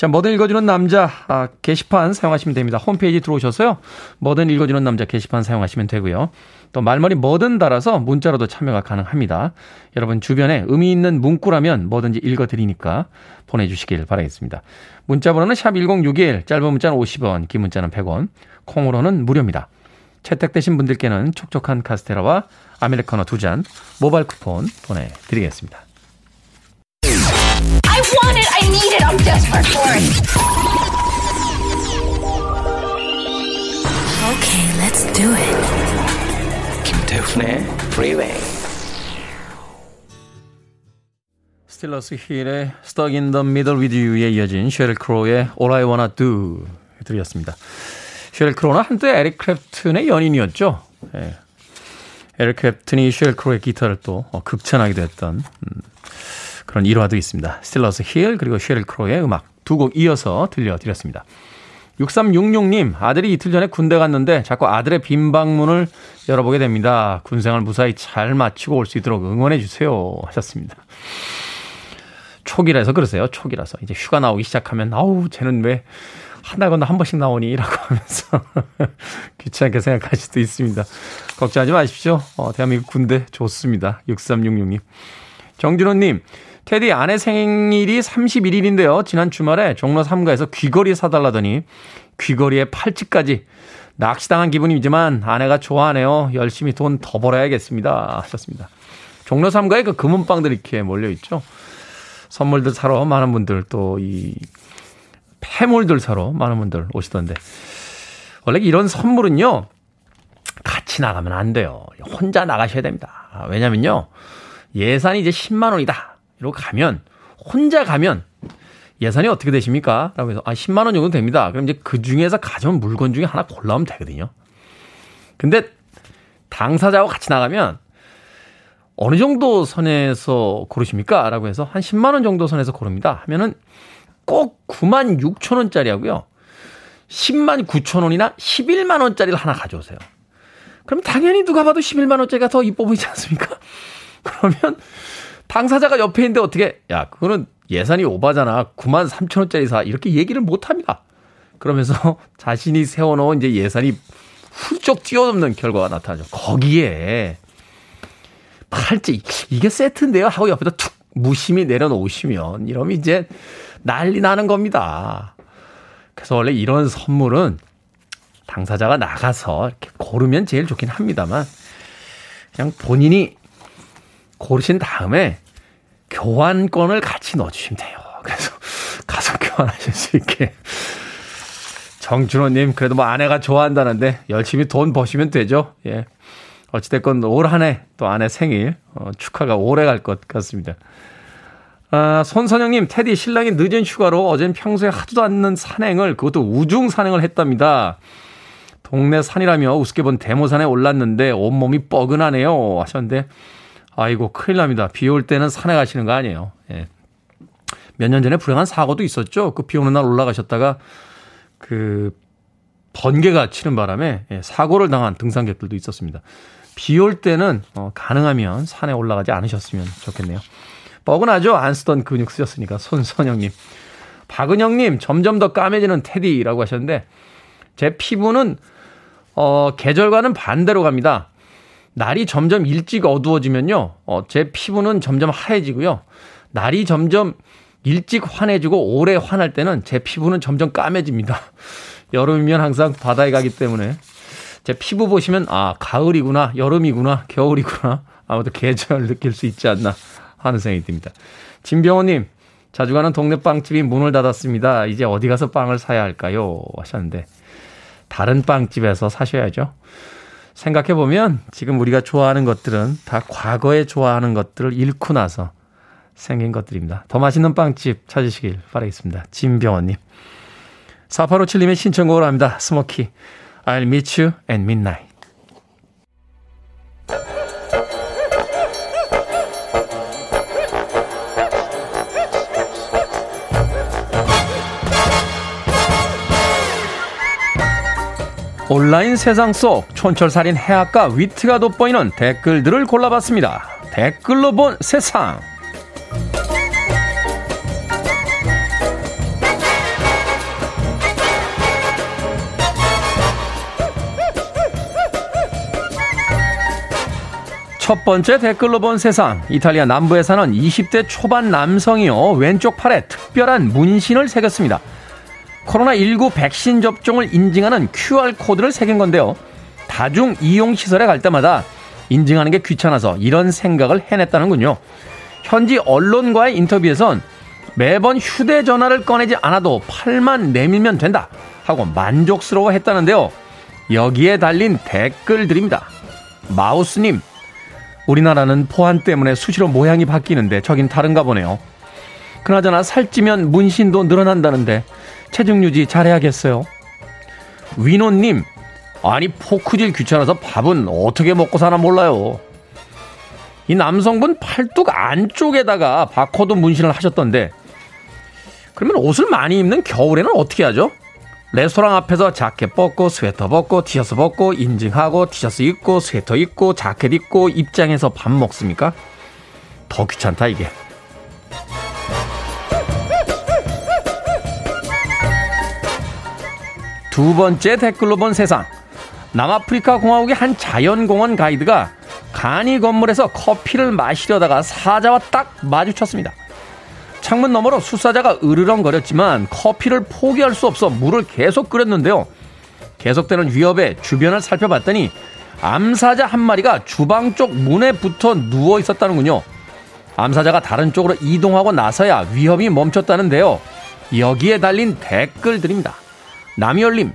자, 뭐든 읽어주는 남자 아, 게시판 사용하시면 됩니다. 홈페이지 들어오셔서요. 뭐든 읽어주는 남자 게시판 사용하시면 되고요. 또 말머리 뭐든 달아서 문자로도 참여가 가능합니다. 여러분 주변에 의미 있는 문구라면 뭐든지 읽어드리니까 보내주시길 바라겠습니다. 문자 번호는 샵 1061, 짧은 문자는 50원, 긴 문자는 100원, 콩으로는 무료입니다. 채택되신 분들께는 촉촉한 카스테라와 아메리카노 두 잔 모바일 쿠폰 보내드리겠습니다. I want it, I need it, I'm desperate for it. Okay, let's do it. 김태훈의 Freeway. 스틸러스 힐의 Stuck in the Middle with You에 이어진 쉐릴 크로의 All I Wanna Do 들이었습니다. 쉐릴 크로는 한때 에릭 클랩튼의 연인이었죠. 예. 에릭 클랩튼이 쉐릴 크로의 기타를 또 극찬하기도 했던 음, 그런 일화도 있습니다. 스틸러스 휠 그리고 쉐릴 크로의 음악 두 곡 이어서 들려드렸습니다. 6366님, 아들이 이틀 전에 군대 갔는데 자꾸 아들의 빈 방문을 열어보게 됩니다. 군생활 무사히 잘 마치고 올 수 있도록 응원해 주세요. 하셨습니다. 초기라서 그러세요. 초기라서. 이제 휴가 나오기 시작하면, 아우, 쟤는 왜 한 달 건너 한 번씩 나오니? 라고 하면서 귀찮게 생각할 수도 있습니다. 걱정하지 마십시오. 어, 대한민국 군대 좋습니다. 6366님. 정준호님, 테디 아내 생일이 31일인데요. 지난 주말에 종로 3가에서 귀걸이 사달라더니 귀걸이에 팔찌까지 낚시당한 기분이지만 아내가 좋아하네요. 열심히 돈 더 벌어야겠습니다. 하셨습니다. 종로 3가에 그 금은빵들이 이렇게 몰려있죠. 선물들 사러 많은 분들 또이 폐물들 사러 많은 분들 오시던데 원래 이런 선물은요 같이 나가면 안 돼요. 혼자 나가셔야 됩니다. 왜냐면요 예산이 이제 10만 원이다. 이러고 가면 혼자 가면 예산이 어떻게 되십니까? 라고 해서 아 10만 원 정도 됩니다. 그럼 이제 그 중에서 가져온 물건 중에 하나 골라오면 되거든요. 근데 당사자하고 같이 나가면 어느 정도 선에서 고르십니까? 라고 해서 한 10만 원 정도 선에서 고릅니다. 하면은 꼭 9만 6천 원짜리 하고요. 10만 9천 원이나 11만 원짜리를 하나 가져오세요. 그럼 당연히 누가 봐도 11만 원짜리가 더 이뻐 보이지 않습니까? 그러면 당사자가 옆에 있는데 어떻게 야 그거는 예산이 오바잖아 9만 3천 원짜리 사 이렇게 얘기를 못 합니다. 그러면서 자신이 세워놓은 이제 예산이 훌쩍 뛰어넘는 결과가 나타나죠. 거기에 팔찌 이게 세트인데요 하고 옆에다 툭 무심히 내려놓으시면 이러면 이제 난리 나는 겁니다. 그래서 원래 이런 선물은 당사자가 나가서 이렇게 고르면 제일 좋긴 합니다만 그냥 본인이 고르신 다음에 교환권을 같이 넣어주시면 돼요. 그래서 가서 교환하실 수 있게. 정준호님, 그래도 뭐 아내가 좋아한다는데 열심히 돈 버시면 되죠. 예. 어찌됐건 올 한 해 또 아내 생일 어, 축하가 오래 갈 것 같습니다. 아, 손선영님, 테디 신랑이 늦은 휴가로 어젠 평소에 하지도 않는 산행을 그것도 우중 산행을 했답니다. 동네 산이라며 우습게 본 대모산에 올랐는데 온몸이 뻐근하네요 하셨는데 아이고 큰일 납니다. 비 올 때는 산에 가시는 거 아니에요. 예. 몇 년 전에 불행한 사고도 있었죠. 그 비 오는 날 올라가셨다가 그 번개가 치는 바람에 예, 사고를 당한 등산객들도 있었습니다. 비 올 때는 어, 가능하면 산에 올라가지 않으셨으면 좋겠네요. 뻐근하죠? 안 쓰던 근육 쓰셨으니까 손선영님. 박은영님 점점 더 까매지는 테디라고 하셨는데 제 피부는 어, 계절과는 반대로 갑니다. 날이 점점 일찍 어두워지면요, 어, 제 피부는 점점 하얘지고요. 날이 점점 일찍 환해지고 오래 환할 때는 제 피부는 점점 까매집니다. 여름이면 항상 바다에 가기 때문에 제 피부 보시면 아 가을이구나, 여름이구나, 겨울이구나 아무튼 계절 느낄 수 있지 않나 하는 생각이 듭니다. 진병호님 자주 가는 동네 빵집이 문을 닫았습니다. 이제 어디 가서 빵을 사야 할까요? 하셨는데 다른 빵집에서 사셔야죠. 생각해 보면 지금 우리가 좋아하는 것들은 다 과거에 좋아하는 것들을 잃고 나서 생긴 것들입니다. 더 맛있는 빵집 찾으시길 바라겠습니다. 진병원님. 4857님의 신청곡으로 합니다. 스모키. I'll meet you at midnight. 온라인 세상 속 촌철살인 해악과 위트가 돋보이는 댓글들을 골라봤습니다. 댓글로 본 세상. 첫 번째 댓글로 본 세상. 이탈리아 남부에 사는 20대 초반 남성이요. 왼쪽 팔에 특별한 문신을 새겼습니다. 코로나19 백신 접종을 인증하는 QR코드를 새긴 건데요. 다중 이용 시설에 갈 때마다 인증하는 게 귀찮아서 이런 생각을 해냈다는군요. 현지 언론과의 인터뷰에선 매번 휴대전화를 꺼내지 않아도 팔만 내밀면 된다 하고 만족스러워 했다는데요. 여기에 달린 댓글들입니다. 마우스님, 우리나라는 포환 때문에 수시로 모양이 바뀌는데 저긴 다른가 보네요. 그나저나 살찌면 문신도 늘어난다는데 체중 유지 잘해야겠어요. 위노님, 아니 포크질 귀찮아서 밥은 어떻게 먹고 사나 몰라요. 이 남성분 팔뚝 안쪽에다가 바코드 문신을 하셨던데 그러면 옷을 많이 입는 겨울에는 어떻게 하죠? 레스토랑 앞에서 자켓 벗고 스웨터 벗고 티셔츠 벗고 인증하고 티셔츠 입고 스웨터 입고 자켓 입고 입장에서 밥 먹습니까? 더 귀찮다 이게. 두 번째 댓글로 본 세상. 남아프리카 공화국의 한 자연공원 가이드가 간이 건물에서 커피를 마시려다가 사자와 딱 마주쳤습니다. 창문 너머로 수사자가 으르렁거렸지만 커피를 포기할 수 없어 물을 계속 끓였는데요. 계속되는 위협에 주변을 살펴봤더니 암사자 한 마리가 주방 쪽 문에 붙어 누워 있었다는군요. 암사자가 다른 쪽으로 이동하고 나서야 위협이 멈췄다는데요. 여기에 달린 댓글들입니다. 남이올림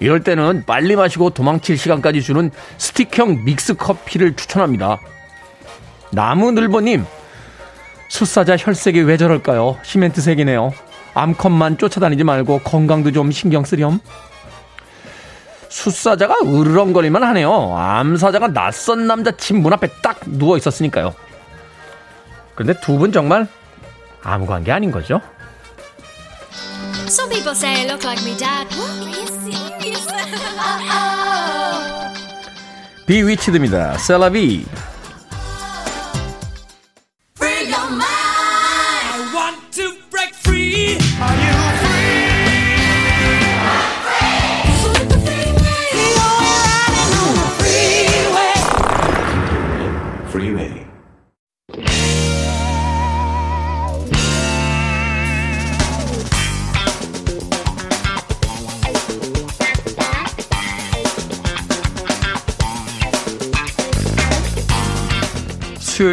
이럴 때는 빨리 마시고 도망칠 시간까지 주는 스틱형 믹스 커피를 추천합니다. 나무늘보님, 숫사자 혈색이 왜 저럴까요? 시멘트색이네요. 암컷만 쫓아다니지 말고 건강도 좀 신경 쓰렴. 숫사자가 으르렁거리만 하네요. 암사자가 낯선 남자 집 문 앞에 딱 누워 있었으니까요. 그런데 두 분 정말 아무 관계 아닌 거죠? Some people say I look like me dad. What? Are you serious? 비위치드입니다. 셀라비.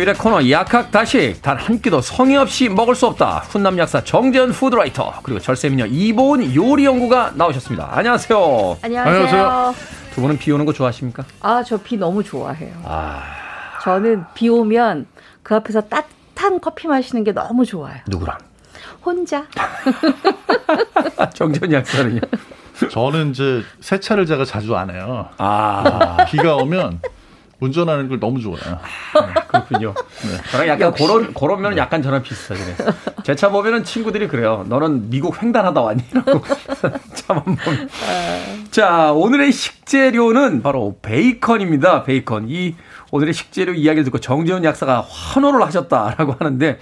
수요일의 코너 약학다식 단 한 끼도 성의 없이 먹을 수 없다 훈남 약사 정재훈 food writer 그리고 절세미녀 이보은 요리 연구가 나오셨습니다 안녕하세요 안녕하세요. 두 분은 비 오는 거 좋아하십니까? 아, 저 비 너무 좋아해요. 아 저는 비 오면 그 앞에서 따뜻한 커피 마시는 게 너무 좋아요. 누구랑? 혼자. 정재훈 약사는요? 저는 이제 세차를 제가 자주 안 해요. 아 비가 오면 운전하는 걸 너무 좋아해요. 그렇군요. 저랑 약간 그런 그런 면은 약간 저랑 비슷하시네. 제차 보면은 친구들이 그래요. 너는 미국 횡단하다 왔니라고 차만 보면. 자 오늘의 식재료는 바로 베이컨입니다. 베이컨. 이 오늘의 식재료 이야기를 듣고 정재훈 약사가 환호를 하셨다라고 하는데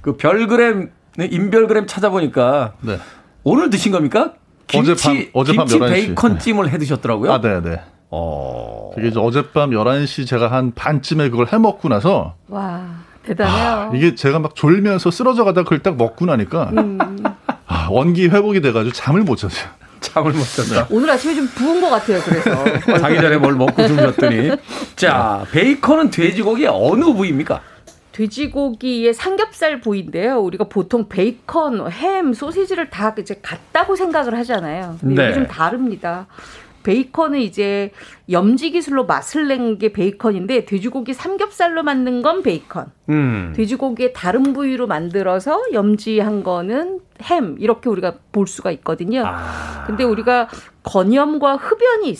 그 별그램 네, 인별그램 찾아보니까 네. 오늘 드신 겁니까? 김치 어젯밤- 어젯밤 김치 11시. 베이컨 찜을 해 드셨더라고요. 아, 네, 네. 어. 이게 이제 어젯밤 11시 제가 한 반쯤에 그걸 해 먹고 나서 와, 대단해요. 이게 제가 막 졸면서 쓰러져 가다가 그걸 딱 먹고 나니까 음. 아, 원기 회복이 돼 가지고 잠을 못 잤어요. 잠을 못 잤다. 오늘 아침에 좀 부은 것 같아요. 그래서 자기 전에 뭘 먹고 주무셨더니. 자, 베이컨은 돼지고기의 어느 부위입니까? 돼지고기의 삼겹살 부위인데요. 우리가 보통 베이컨, 햄, 소시지를 다 이제 같다고 생각을 하잖아요. 근데 네. 이게 좀 다릅니다. 베이컨은 이제 염지 기술로 맛을 낸 게 베이컨인데 돼지고기 삼겹살로 만든 건 베이컨. 음. 돼지고기의 다른 부위로 만들어서 염지한 거는 햄 이렇게 우리가 볼 수가 있거든요. 아. 근데 우리가 건염과 흡연이 있,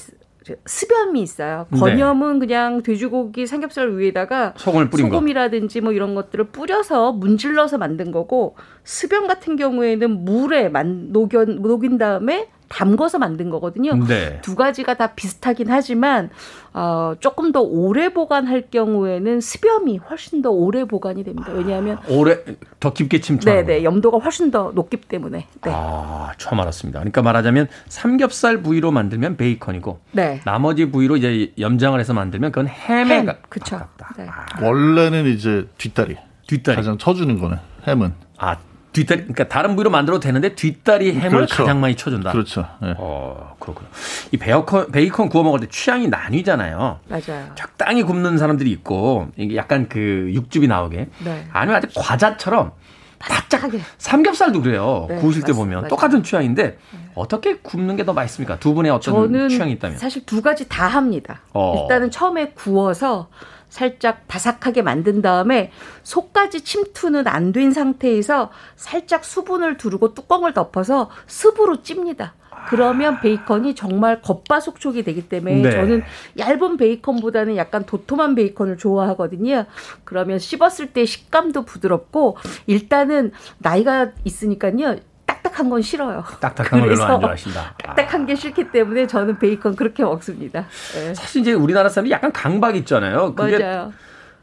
습염이 있어요. 네. 건염은 그냥 돼지고기 삼겹살 위에다가 소금을 뿌린 거. 소금이라든지 뭐 이런 것들을 뿌려서 문질러서 만든 거고 습염 같은 경우에는 물에 만, 녹여, 녹인 다음에 담궈서 만든 거거든요. 네. 두 가지가 다 비슷하긴 하지만 어, 조금 더 오래 보관할 경우에는 습염이 훨씬 더 오래 보관이 됩니다. 왜냐하면 오래 더 깊게 침투하는 네네 염도가 훨씬 더 높기 때문에 네. 아, 처음 알았습니다. 그러니까 말하자면 삼겹살 부위로 만들면 베이컨이고 네. 나머지 부위로 이제 염장을 해서 만들면 그건 햄에 햄 가- 그쵸. 가깝다. 네. 원래는 이제 뒷다리. 뒷다리. 가장 쳐주는 거는 햄은. 아, 뒷다리 그러니까 다른 부위로 만들어도 되는데 뒷다리 햄을 그렇죠. 가장 많이 쳐준다. 그렇죠. 예. 어, 그렇군요. 이 베이컨, 베이컨 구워 먹을 때 취향이 나뉘잖아요. 맞아요. 적당히 굽는 사람들이 있고 이게 약간 그 육즙이 나오게 네. 아니면 아주 과자처럼 바짝하게 삼겹살도 그래요. 네, 구우실 때 맞습니다. 보면 맞아요. 똑같은 취향인데 어떻게 굽는 게 더 맛있습니까? 두 분의 어떤 저는 취향이 있다면. 사실 두 가지 다 합니다. 어. 일단은 처음에 구워서 살짝 바삭하게 만든 다음에 속까지 침투는 안 된 상태에서 살짝 수분을 두르고 뚜껑을 덮어서 습으로 찝니다. 그러면 베이컨이 정말 겉바속촉이 되기 때문에 네. 저는 얇은 베이컨보다는 약간 도톰한 베이컨을 좋아하거든요. 그러면 씹었을 때 식감도 부드럽고 일단은 나이가 있으니까요. 딱딱한 건 싫어요. 딱딱한 걸 별로 안 좋아하신다. 딱딱한 게 싫기 때문에 저는 베이컨 그렇게 먹습니다. 예. 사실 이제 우리나라 사람이 약간 강박 있잖아요. 그게 맞아요.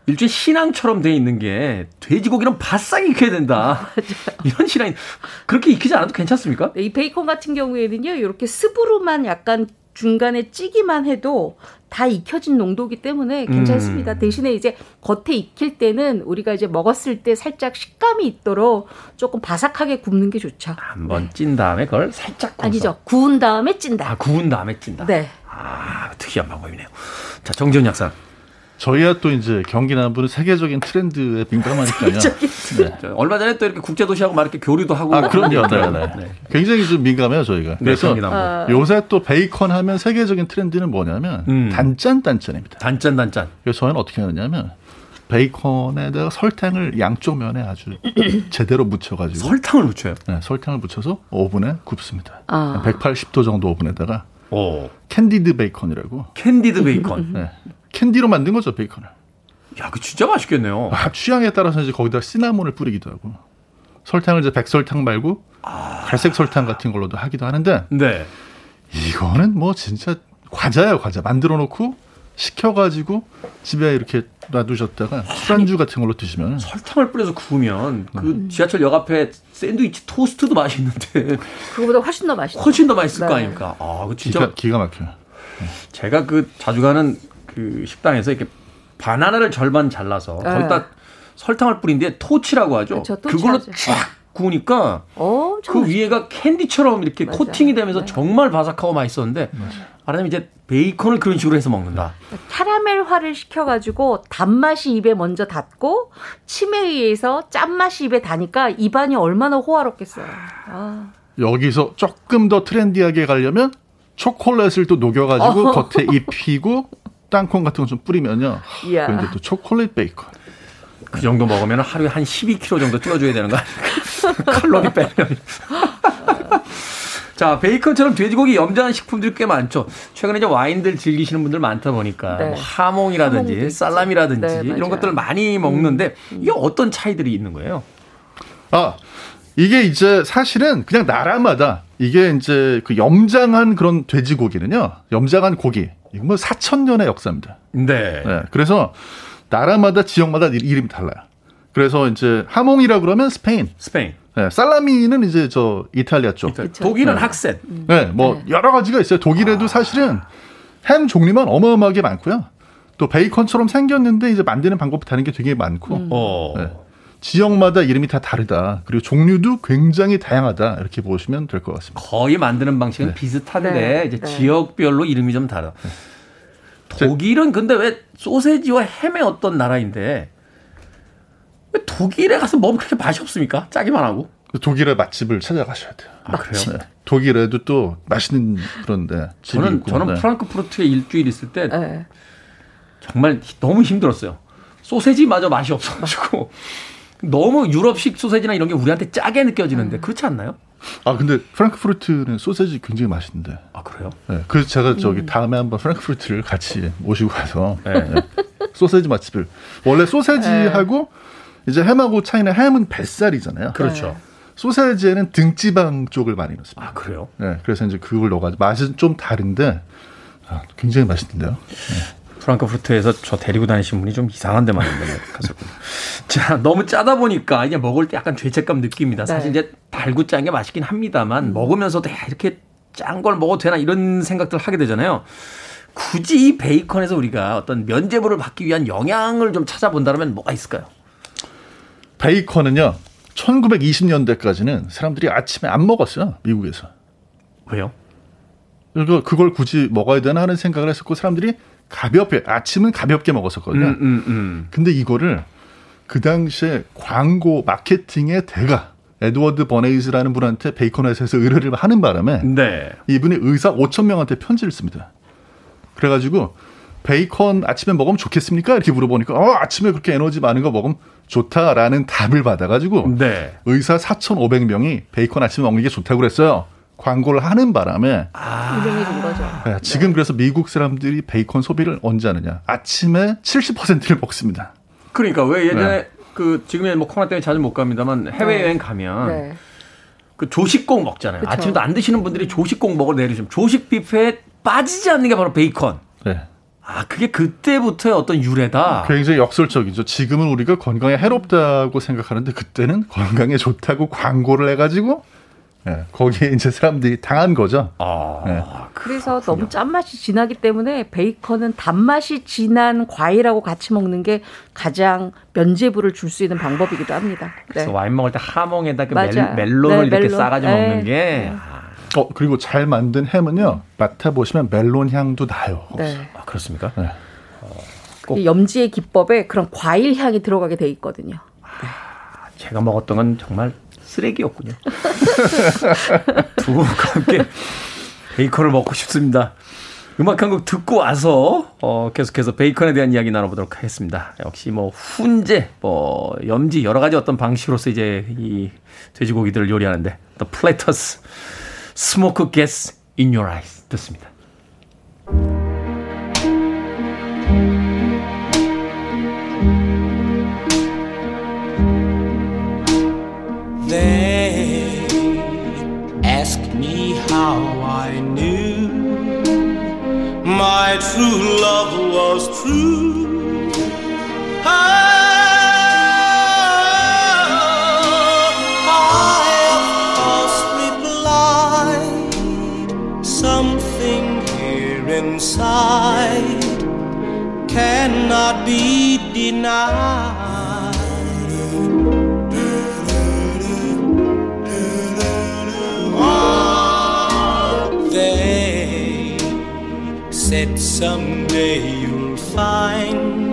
일종의 신앙처럼 돼 있는 게 돼지고기는 바싹 익혀야 된다. 이런 신앙이 그렇게 익히지 않아도 괜찮습니까? 네, 이 베이컨 같은 경우에는요, 이렇게 습으로만 약간 중간에 찌기만 해도 다 익혀진 농도기 때문에 괜찮습니다. 음. 대신에 이제 겉에 익힐 때는 우리가 이제 먹었을 때 살짝 식감이 있도록 조금 바삭하게 굽는 게 좋죠. 한번 찐 다음에 그걸 살짝 구워서. 아니죠. 구운 다음에 찐다. 아, 구운 다음에 찐다. 네. 아, 특이한 방법이네요. 자, 정지훈 약사. 저희야 또 이제 경기 남부는 세계적인 트렌드에 민감하니까요. 네. 저 얼마 전에 또 이렇게 국제 도시하고 막 이렇게 교류도 하고. 아, 그럼요. 네, 하더라고요. 네. 굉장히 좀 민감해요, 저희가. 네, 그래서 경기남부. 아. 요새 또 베이컨 하면 세계적인 트렌드는 뭐냐면 음. 단짠 단짠입니다. 단짠 단짠. 그래서 저희는 어떻게 하느냐면 베이컨에다가 설탕을 양쪽 면에 아주 제대로 묻혀가지고 설탕을 묻혀요. 네, 설탕을 묻혀서 오븐에 굽습니다. 아. 180도 정도 오븐에다가 오. candied 베이컨이라고 candied 베이컨. 네, 캔디로 만든 거죠 베이컨을. 야, 그 진짜 맛있겠네요. 아, 취향에 따라서 이제 거기다 시나몬을 뿌리기도 하고 설탕을 이제 백설탕 말고 갈색 설탕 같은 걸로도 하기도 하는데 네. 이거는 뭐 진짜 과자야 과자 만들어 놓고 식혀가지고 집에 이렇게 놔두셨다가 술안주 같은 걸로 드시면 설탕을 뿌려서 구우면 그 음. 지하철 역 앞에 샌드위치 토스트도 맛있는데 그거보다 훨씬 더 맛있죠. 훨씬 더 맛있을 거 네. 아닙니까? 아, 그 진짜 기가, 기가 막혀요. 제가 그 자주 가는 그 식당에서 이렇게 바나나를 절반 잘라서 네. 거기다 설탕을 뿌린 뒤에 토치라고 하죠. 그쵸, 토치 그걸로. 쫙 구우니까 그 위에가 캔디처럼 이렇게 맞아요. 코팅이 되면서 정말 바삭하고 맛있었는데 말하자면 이제 베이컨을 그런 식으로 해서 먹는다. 캐러멜화를 시켜가지고 단맛이 입에 먼저 닿고 침에 의해서 짠맛이 입에 닿으니까 입안이 얼마나 호화롭겠어요. 아. 여기서 조금 더 트렌디하게 가려면 초콜릿을 또 녹여가지고 어허. 겉에 입히고 땅콩 같은 거 좀 뿌리면요. 이야. 그 이제 또 초콜릿 베이컨. 그 정도 먹으면 하루에 한 12kg 정도 쪄줘야 되는 거 아니에요? 칼로리 빼면. 자, 베이컨처럼 돼지고기 염장한 식품들이 꽤 많죠. 최근에 이제 와인들 즐기시는 분들 많다 보니까 네. 뭐 하몽이라든지. 살람이라든지 네, 이런. 것들을 많이 먹는데 이게 어떤 차이들이 있는 거예요? 아, 이게 이제 사실은 그냥 나라마다 이게 이제 그 염장한 그런 돼지고기는요. 염장한 고기. 이거 뭐 4천 년의 역사입니다. 네. 네, 그래서 나라마다 지역마다 이- 이름이 달라요. 그래서 이제 하몽이라 그러면 스페인. 스페인. 네, 살라미는 이제 저 이탈리아 쪽. 독일은 네. 학센. 네, 뭐 여러 가지가 있어요. 독일에도 사실은 햄 종류만 어마어마하게 많고요. 또 베이컨처럼 생겼는데 이제 만드는 방법이 다른 게 되게 많고. 어. 네. 지역마다 이름이 다 다르다. 그리고 종류도 굉장히 다양하다. 이렇게 보시면 될 것 같습니다. 거의 만드는 방식은 비슷한데 네. 이제 네. 지역별로 이름이 좀 다르다. 독일은 근데 왜 소세지와 햄의 어떤 나라인데 왜 독일에 가서 먹으면 그렇게 맛이 없습니까? 짜기만 하고. 독일의 맛집을 찾아가셔야 돼요. 아, 그래요? 네. 독일에도 또 맛있는 그런데 집이 저는 있고. 저는 네. 프랑크푸르트에 일주일 있을 때 네. 정말 너무 힘들었어요. 소세지마저 맛이 없어가지고 너무 유럽식 소세지나 이런 게 우리한테 짜게 느껴지는데 그렇지 않나요? 아 근데 프랑크푸르트는 소세지 굉장히 맛있는데. 아 그래요? 네. 그래서 제가 음. 저기 다음에 한번 프랑크푸르트를 같이 모시고 가서 네. 네. 소세지 맛집을 원래 소세지하고 이제 햄하고 차이는 햄은 뱃살이잖아요. 그렇죠. 소세지에는 등지방 쪽을 많이 넣습니다. 아 그래요? 네, 그래서 이제 그걸 넣어가지고 맛은 좀 다른데 아, 굉장히 맛있는데요. 프랑크푸르트에서 저 데리고 다니신 분이 좀 이상한 데만 가서 자 너무 짜다 보니까 이제 먹을 때 약간 죄책감 느낍니다. 사실 네. 이제 달고 짠 게 맛있긴 합니다만 먹으면서도 야, 이렇게 짠 걸 먹어도 되나 이런 생각들을 하게 되잖아요. 굳이 이 베이컨에서 우리가 어떤 면제부를 받기 위한 영양을 좀 찾아본다면 뭐가 있을까요? 베이컨은요, 1920년대까지는 사람들이 아침에 안 먹었어요, 미국에서. 왜요? 그러니까 그걸 굳이 먹어야 되나 하는 생각을 했었고 사람들이 가볍게 아침은 가볍게 먹었었거든요. 음, 음, 음. 근데 이거를 그 당시에 광고 마케팅의 대가 에드워드 버네이즈라는 분한테 베이컨 회사에서 의뢰를 하는 바람에 네. 이분이 의사 5천 명한테 편지를 씁니다. 그래가지고 베이컨 아침에 먹으면 좋겠습니까? 이렇게 물어보니까 어 아침에 그렇게 에너지 많은 거 먹으면 좋다라는 답을 받아가지고 네. 의사 4,500명이 베이컨 아침에 먹는 게 좋다고 그랬어요. 광고를 하는 바람에 유명해진 거죠. 네, 지금 그래서 미국 사람들이 베이컨 소비를 언제 하느냐? 아침에 70%를 먹습니다. 그러니까 왜 예전에 네. 그 지금은 뭐 코로나 때문에 자주 못 갑니다만 해외 여행 가면 네. 그 조식 꼭 먹잖아요. 그쵸. 아침도 안 드시는 분들이 조식 꼭 먹을 내리시면 조식 뷔페에 빠지지 않는 게 바로 베이컨. 네. 아 그게 그때부터의 어떤 유래다. 굉장히 역설적이죠. 지금은 우리가 건강에 해롭다고 생각하는데 그때는 건강에 좋다고 광고를 해가지고 네, 거기에 이제 사람들이 당한 거죠. 아, 네. 그래서 너무 짠맛이 진하기 때문에 베이컨은 단맛이 진한 과일하고 같이 먹는 게 가장 면제부를 줄 수 있는 방법이기도 합니다. 네. 그래서 와인 먹을 때 하몽에다 그 멜. 멜론을 네, 이렇게 멜론. 싸가지고 네. 먹는 게 어 그리고 잘 만든 햄은요 맡아 보시면 멜론 향도 나요. 네. 아, 그렇습니까? 네. 꼭- 이 염지의 기법에 그런 과일 향이 들어가게 돼 있거든요. 제가 먹었던 건 정말 쓰레기였군요. 두 분과 함께 베이컨을 먹고 싶습니다. 음악 한 곡 듣고 와서 어, 계속해서 베이컨에 대한 이야기 나눠보도록 하겠습니다. 역시 뭐 훈제, 뭐 염지 여러 가지 어떤 방식으로서 이제 이 돼지고기들을 요리하는데 The Platters Smoke Gas in Your Eyes 듣습니다. how I knew my true love was true. Oh, I of reply. something here inside cannot be denied. Someday you'll find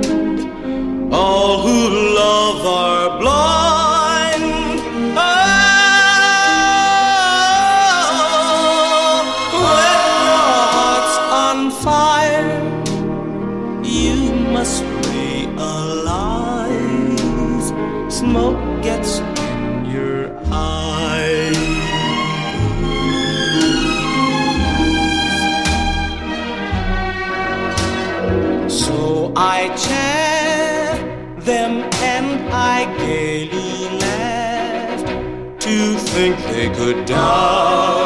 all who love are blind. Oh, when your heart's on fire, you must realize smoke think they could doubt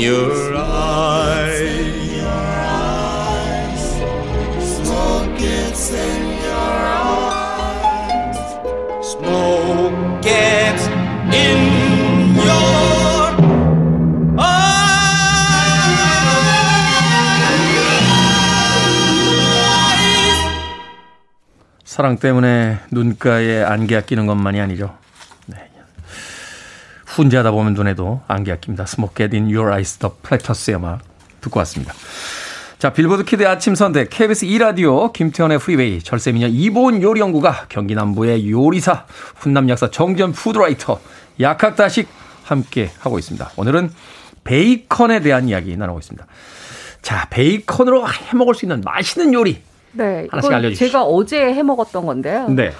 your eyes. Smoke gets in your eyes. Smoke gets in your eyes. 사랑 때문에 눈가에 안개가 끼는 것만이 아니죠. 네. 훈제하다 보면 눈에도 안개가 낍니다. Smoke Gets in Your Eyes, The Platters 음악 듣고 왔습니다. 자, 빌보드 kid 아침 선대 KBS 2라디오 김태훈의 프리웨이 절세미녀 이보은 요리연구가 경기 남부의 요리사 훈남 약사 정재훈 food writer 약학다식 함께 하고 있습니다. 오늘은 베이컨에 대한 이야기 나누고 있습니다. 자, 베이컨으로 해 먹을 수 있는 맛있는 요리 네, 하나씩 이건 알려주십시오. 제가 어제 해 먹었던 건데요. 네.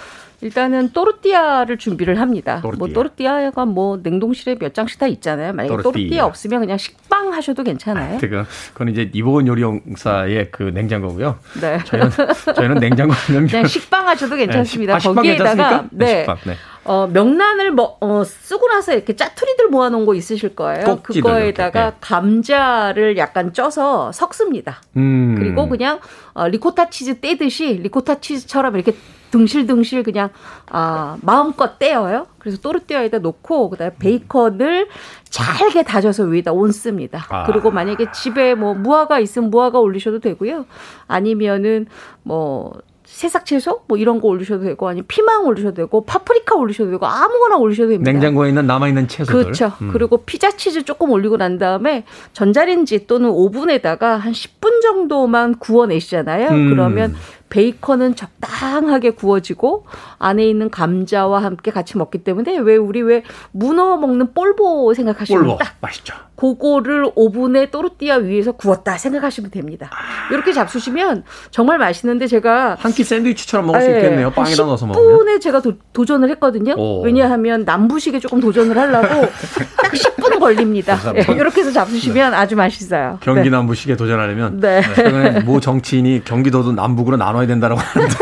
일단은 또르띠아를 준비를 합니다. 또르띠아. 뭐 또르띠아가 뭐 냉동실에 몇 장씩 다 있잖아요. 만약에 또르띠아. 또르띠아 없으면 그냥 식빵 하셔도 괜찮아요. 그 그건 이제 이보은 요리용사의 그 냉장고고요. 네. 저희는 저희는 냉장고 넣으면 그냥 식빵 하셔도 괜찮습니다. 네, 식- 아, 식빵 거기에다가 괜찮습니까? 네, 네. 식빵, 네. 어, 명란을 뭐, 어, 쓰고 나서 이렇게 짜투리들 모아놓은 거 있으실 거예요. 그거에다가 이렇게, 네. 감자를 약간 쪄서 섞습니다. 음. 그리고 그냥 어, 리코타 치즈 떼듯이 리코타 치즈처럼 이렇게 등실등실 그냥 아 마음껏 떼어요. 그래서 또르띠아에다 놓고 그다음에 베이컨을 잘게 다져서 위에다 얹습니다. 아. 그리고 만약에 집에 뭐 무화과 있으면 무화과 올리셔도 되고요. 아니면은 뭐 새싹 채소 뭐 이런 거 올리셔도 되고 아니면 피망 올리셔도 되고 파프리카 올리셔도 되고 아무거나 올리셔도 됩니다. 냉장고에 있는 남아 있는 채소들. 그렇죠. 음. 그리고 피자 치즈 조금 올리고 난 다음에 전자레인지 또는 오븐에다가 한 10분 정도만 구워내시잖아요. 음. 그러면 베이컨은 적당하게 구워지고 안에 있는 감자와 함께 같이 먹기 때문에 왜 우리 왜 문어 먹는 볼보 생각하시면 딱 맛있죠. 그거를 오븐에 또르띠아 위에서 구웠다 생각하시면 됩니다. 이렇게 잡수시면 정말 맛있는데 제가 한 끼 샌드위치처럼 먹을 수 네, 있겠네요. 한 빵에다 넣어서 먹으면. 10분에 제가 도, 전을 했거든요. 오. 왜냐하면 남부식에 조금 도전을 하려고 딱 10분 걸립니다. 예, 이렇게 해서 잡수시면 아주 맛있어요. 경기 네. 남부식에 도전하려면 네. 최근에 모 정치인이 경기도도 남북으로 나눠 야 된다라고 하는데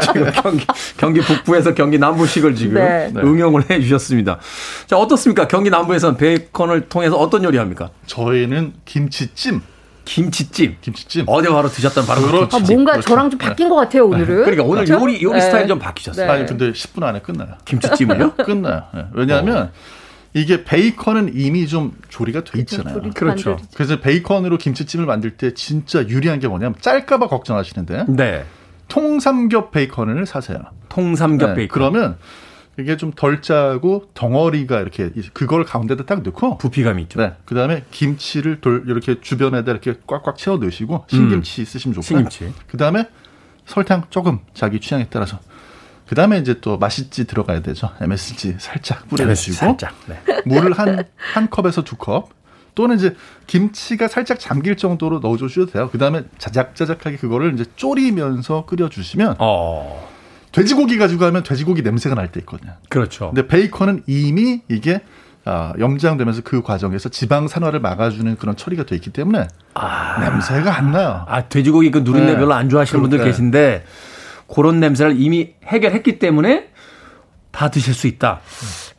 지금, 지금 경기 경기 북부에서 경기 남부식을 지금 네. 응용을 해 주셨습니다. 자, 어떻습니까? 경기 남부에서는 베이컨을 통해서 어떤 요리 합니까? 저희는 김치찜. 김치찜. 김치찜. 어제 바로 드셨던 바로 그 그렇죠. 아, 김치찜. 뭔가 그렇죠. 저랑 좀 바뀐 것 같아요 오늘은. 그러니까 오늘 그렇죠? 요리 요리 네. 스타일 좀 바뀌셨어요. 네. 아니 근데 10분 안에 끝나요. 김치찜을요? 끝나요. 예. 왜냐하면 이게 베이컨은 이미 좀 조리가 돼 있잖아요. 조리 그렇죠. 그래서 베이컨으로 김치찜을 만들 때 진짜 유리한 게 뭐냐면 짤까봐 걱정하시는데 네. 통삼겹 베이컨을 사세요. 통삼겹 네, 베이컨. 그러면 이게 좀 덜 짜고 덩어리가 이렇게 그걸 가운데다 딱 넣고 부피감이 있죠. 네. 그다음에 김치를 돌 이렇게 주변에다 이렇게 꽉꽉 채워 넣으시고 신김치 쓰시면 좋고요. 음. 신김치. 그다음에 설탕 조금 자기 취향에 따라서 그 다음에 이제 또 맛있지 들어가야 되죠. MSG 살짝 뿌려 주시고 살짝. 네. 물을 한 한 컵에서 두 컵. 또는 이제 김치가 살짝 잠길 정도로 넣어 주셔도 돼요. 그 다음에 자작자작하게 그거를 이제 졸이면서 끓여 주시면 아, 염장되면서 그 과정에서 지방 산화를 막아주는 그런 처리가 돼 있기 때문에 냄새가 안 나요. 아, 돼지고기 그 누린내 네. 별로 안 좋아하시는 분들 네. 계신데 그런 냄새를 이미 해결했기 때문에 다 드실 수 있다.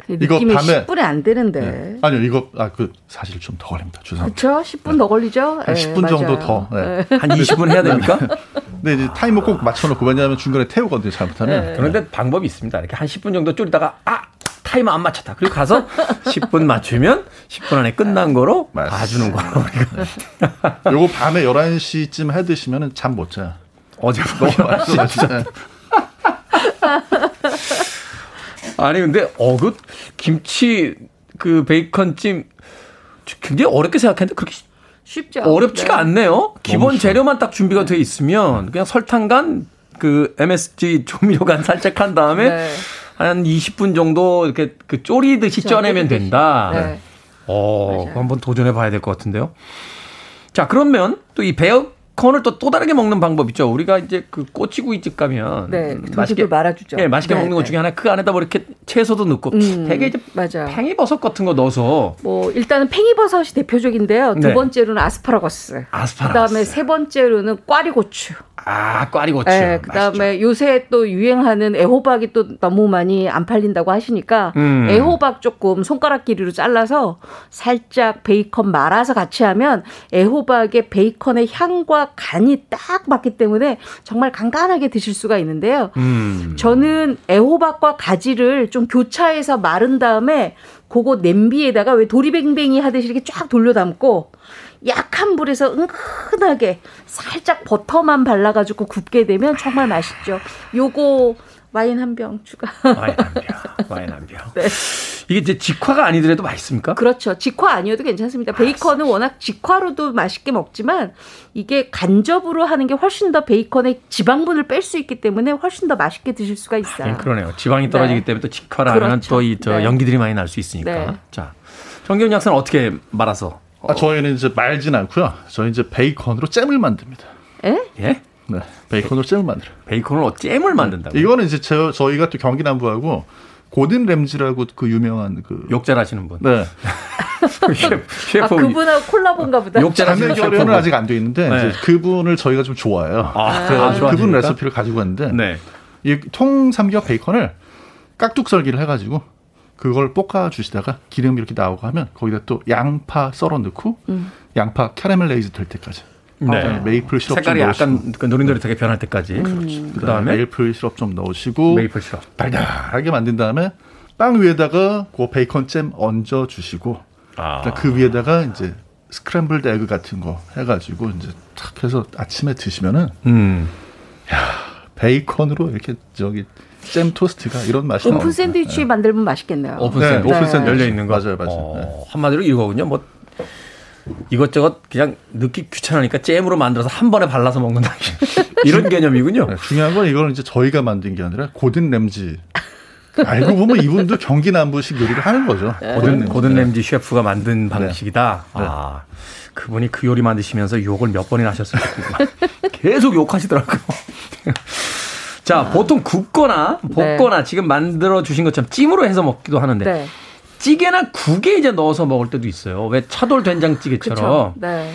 이거 느낌이 밤에- 10분이 안 되는데. 네. 아니요, 이거 아 그 사실 좀 더 걸립니다. 죄송합니다. 그렇죠? 10분 더 걸리죠? 한 예, 10분 정도 맞아요. 더. 네. 한 20분 해야 됩니까? 근데 이제 타이머 꼭 맞춰놓고 왜냐하면 중간에 태우거든요. 잘못하면. 그런데 방법이 있습니다. 이렇게 한 10분 정도 졸이다가 아 타이머 안 맞췄다. 그리고 가서 10분 맞추면 10분 안에 끝난 거로 봐주는 거로 요거 밤에 11시쯤 해 드시면은 잠못 자요. 어제 너무 맛있어가지고. 네. 아니 근데 어그 김치 그 베이컨 찜 굉장히 어렵게 생각했는데 그렇게 쉽죠. 어렵지가 네. 않네요. 기본. 재료만 딱 준비가 돼 있으면 그냥 설탕 간 그 MSG 조미료 간 살짝 한 다음에 네. 한 20분 정도 이렇게 그 쪼리듯이 쪄내면 된다. 네. 어, 그거 한번 도전해 봐야 될 것 같은데요. 자, 그러면 또이베 이컨을 또 또 다르게 먹는 방법 있죠. 우리가 이제 그 꼬치구이집 가면 네, 음, 맛있게 말아주죠. 예, 맛있게 네, 먹는 것 네. 중에 하나 그 안에다 뭐 이렇게 채소도 넣고 음, 되게 이제 맞아. 팽이버섯 같은 거 넣어서 뭐 일단은 팽이버섯이 대표적인데요. 두 네. 번째로는 아스파라거스. 아스파라거스. 그다음에 세 번째로는 꽈리고추. 아, 꽈리고추. 네, 그다음에 요새 또 유행하는 애호박이 또 너무 많이 안 팔린다고 하시니까 음. 애호박 조금 손가락 길이로 잘라서 살짝 베이컨 말아서 같이 하면 애호박의 베이컨의 향과 간이 딱 맞기 때문에 정말 간간하게 드실 수가 있는데요. 음. 저는 애호박과 가지를 좀 교차해서 마른 다음에 그거 냄비에다가 왜 도리뱅뱅이 하듯이 이렇게 쫙 돌려 담고 약한 불에서 은근하게 살짝 버터만 발라가지고 굽게 되면 정말 맛있죠. 요거 와인 한 병 추가. 와인 한 병. 와인 한 병. 네. 이게 이제 직화가 아니더라도 맛있습니까? 그렇죠. 직화 아니어도 괜찮습니다. 베이컨은 워낙 직화로도 맛있게 먹지만 이게 간접으로 하는 게 훨씬 더 베이컨의 지방분을 뺄 수 있기 때문에 훨씬 더 맛있게 드실 수가 있어요. 하긴 그러네요. 지방이 떨어지기 네. 때문에 또 직화를 하면 그렇죠. 또이저 네. 연기들이 많이 날 수 있으니까. 네. 자, 정기훈 약사는 어떻게 말아서? 아, 저희는 이제 말진 않고요. 저희 이제 베이컨으로 잼을 만듭니다. 에? 예? 네, 베이컨으로 잼을 만들어요. 베이컨으로 잼을 만든다고. 이거는 이제 저, 저희가 또 경기 남부하고 고든 램지라고 그 유명한 그 욕잘하시는 분. 네. 셰프, 아 셰프 그분하고 콜라보인가 보다. 욕잘하시는 결연은. 아직 안 돼 있는데 네. 이제 그분을 저희가 좀 좋아해요. 아, 그래서 아? 그분 레시피를 가지고 왔는데 네. 이 통삼겹 베이컨을 깍둑 썰기를 해가지고 그걸 볶아 주시다가 기름 이렇게 나오고 하면 거기다 또 양파 썰어 넣고 음. 양파 caramelize 될 때까지 네. 그다음에 메이플 시럽 색깔이 좀 넣으시고 약간 그 노릇노릇하게 변할 때까지. 음. 그 다음에 메이플 시럽 좀 넣으시고 메이플 시럽. 달달하게 만든 다음에 빵 위에다가 그 베이컨 잼 얹어 주시고 아. 그 위에다가 이제 scrambled egg 같은 거 해가지고 이제 탁 해서 아침에 드시면은 음. 베이컨으로 이렇게 저기 잼 토스트가 이런 맛이 오픈 나옵니다. 샌드위치 만들면 맛있겠네요. 오픈 네, 샌드위치. 오픈 샌드위치. 열려 있는 거. 맞아요, 맞아요. 어, 네. 한마디로 이거군요. 뭐 이것저것 그냥 넣기 귀찮으니까 잼으로 만들어서 한 번에 발라서 먹는다. 이런 개념이군요. 네, 중요한 건 이거는 이제 저희가 만든 게 아니라 고든 램지. 알고 보면 이분도 경기 남부식 요리를 하는 거죠. 고든, 램지. 고든 네. 램지 셰프가 만든 방식이다. 아, 그분이 그 요리 만드시면서 욕을 몇 번이나 하셨을까. 계속 욕하시더라고요. 자, 보통 굽거나 볶거나 지금 만들어 주신 것처럼 찜으로 해서 먹기도 하는데 네. 찌개나 국에 이제 넣어서 먹을 때도 있어요. 왜 차돌 된장찌개처럼. 네.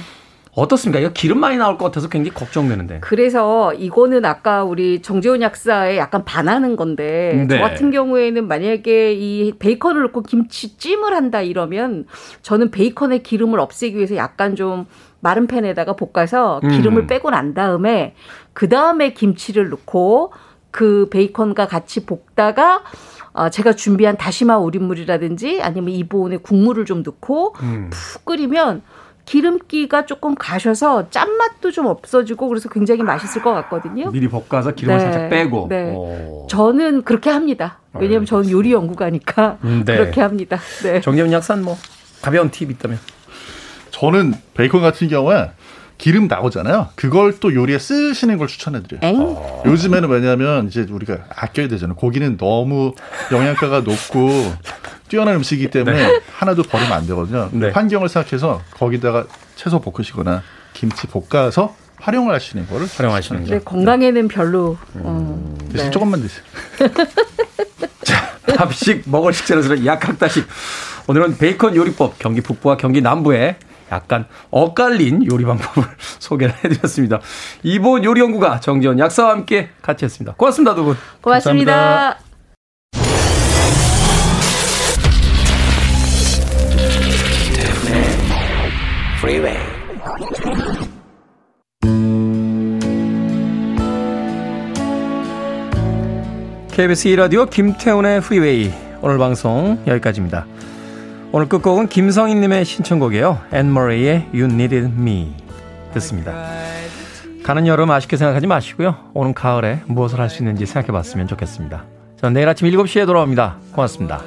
어떻습니까? 이거 기름 많이 나올 것 같아서 굉장히 걱정되는데. 그래서 이거는 아까 우리 정재훈 약사에 약간 반하는 건데 네. 저 같은 경우에는 만약에 이 베이컨을 넣고 김치찜을 한다 이러면 저는 베이컨의 기름을 없애기 위해서 약간 좀 마른 팬에다가 볶아서 기름을 음. 빼고 난 다음에 그 다음에 김치를 넣고 그 베이컨과 같이 볶다가 어, 제가 준비한 다시마 우린물이라든지 아니면 이보온의 국물을 좀 넣고 음. 푹 끓이면 기름기가 조금 가셔서 짠맛도 좀 없어지고 그래서 굉장히 맛있을 것 같거든요. 미리 볶아서 기름을 네. 살짝 빼고. 네. 오. 저는 그렇게 합니다. 왜냐하면 저는 요리 연구가니까 음, 네. 그렇게 합니다. 네. 정재훈 약사는 뭐 가벼운 팁 있다면. 저는 베이컨 같은 경우에 기름 나오잖아요. 그걸 또 요리에 쓰시는 걸 추천해드려요. 엥? 요즘에는 왜냐하면 이제 우리가 아껴야 되잖아요. 고기는 너무 영양가가 높고 뛰어난 음식이기 때문에 하나도 버리면 안 되거든요. 네. 환경을 생각해서 거기다가 채소 볶으시거나 김치 볶아서 활용을 하시는 거를 활용하시는 네, 거. 건강에는 별로. 어, 대신 네. 조금만 드세요. 합식 먹을 식재로서는 약학다식 오늘은 베이컨 요리법 경기 북부와 경기 남부에 약간 엇갈린 요리 방법을 소개를 해드렸습니다. 이번 요리 연구가 정지원 약사와 함께 같이 했습니다. 고맙습니다, 두 분. 고맙습니다. 감사합니다. KBS 2라디오 김태훈의 프리웨이 오늘 방송 여기까지입니다. 오늘 끝곡은 김성인님의 신청곡이에요. 앤머레이의 You Needed Me 듣습니다. 가는 여름 아쉽게 생각하지 마시고요. 오는 가을에 무엇을 할 수 있는지 생각해 봤으면 좋겠습니다. 전 내일 아침 7시에 돌아옵니다. 고맙습니다.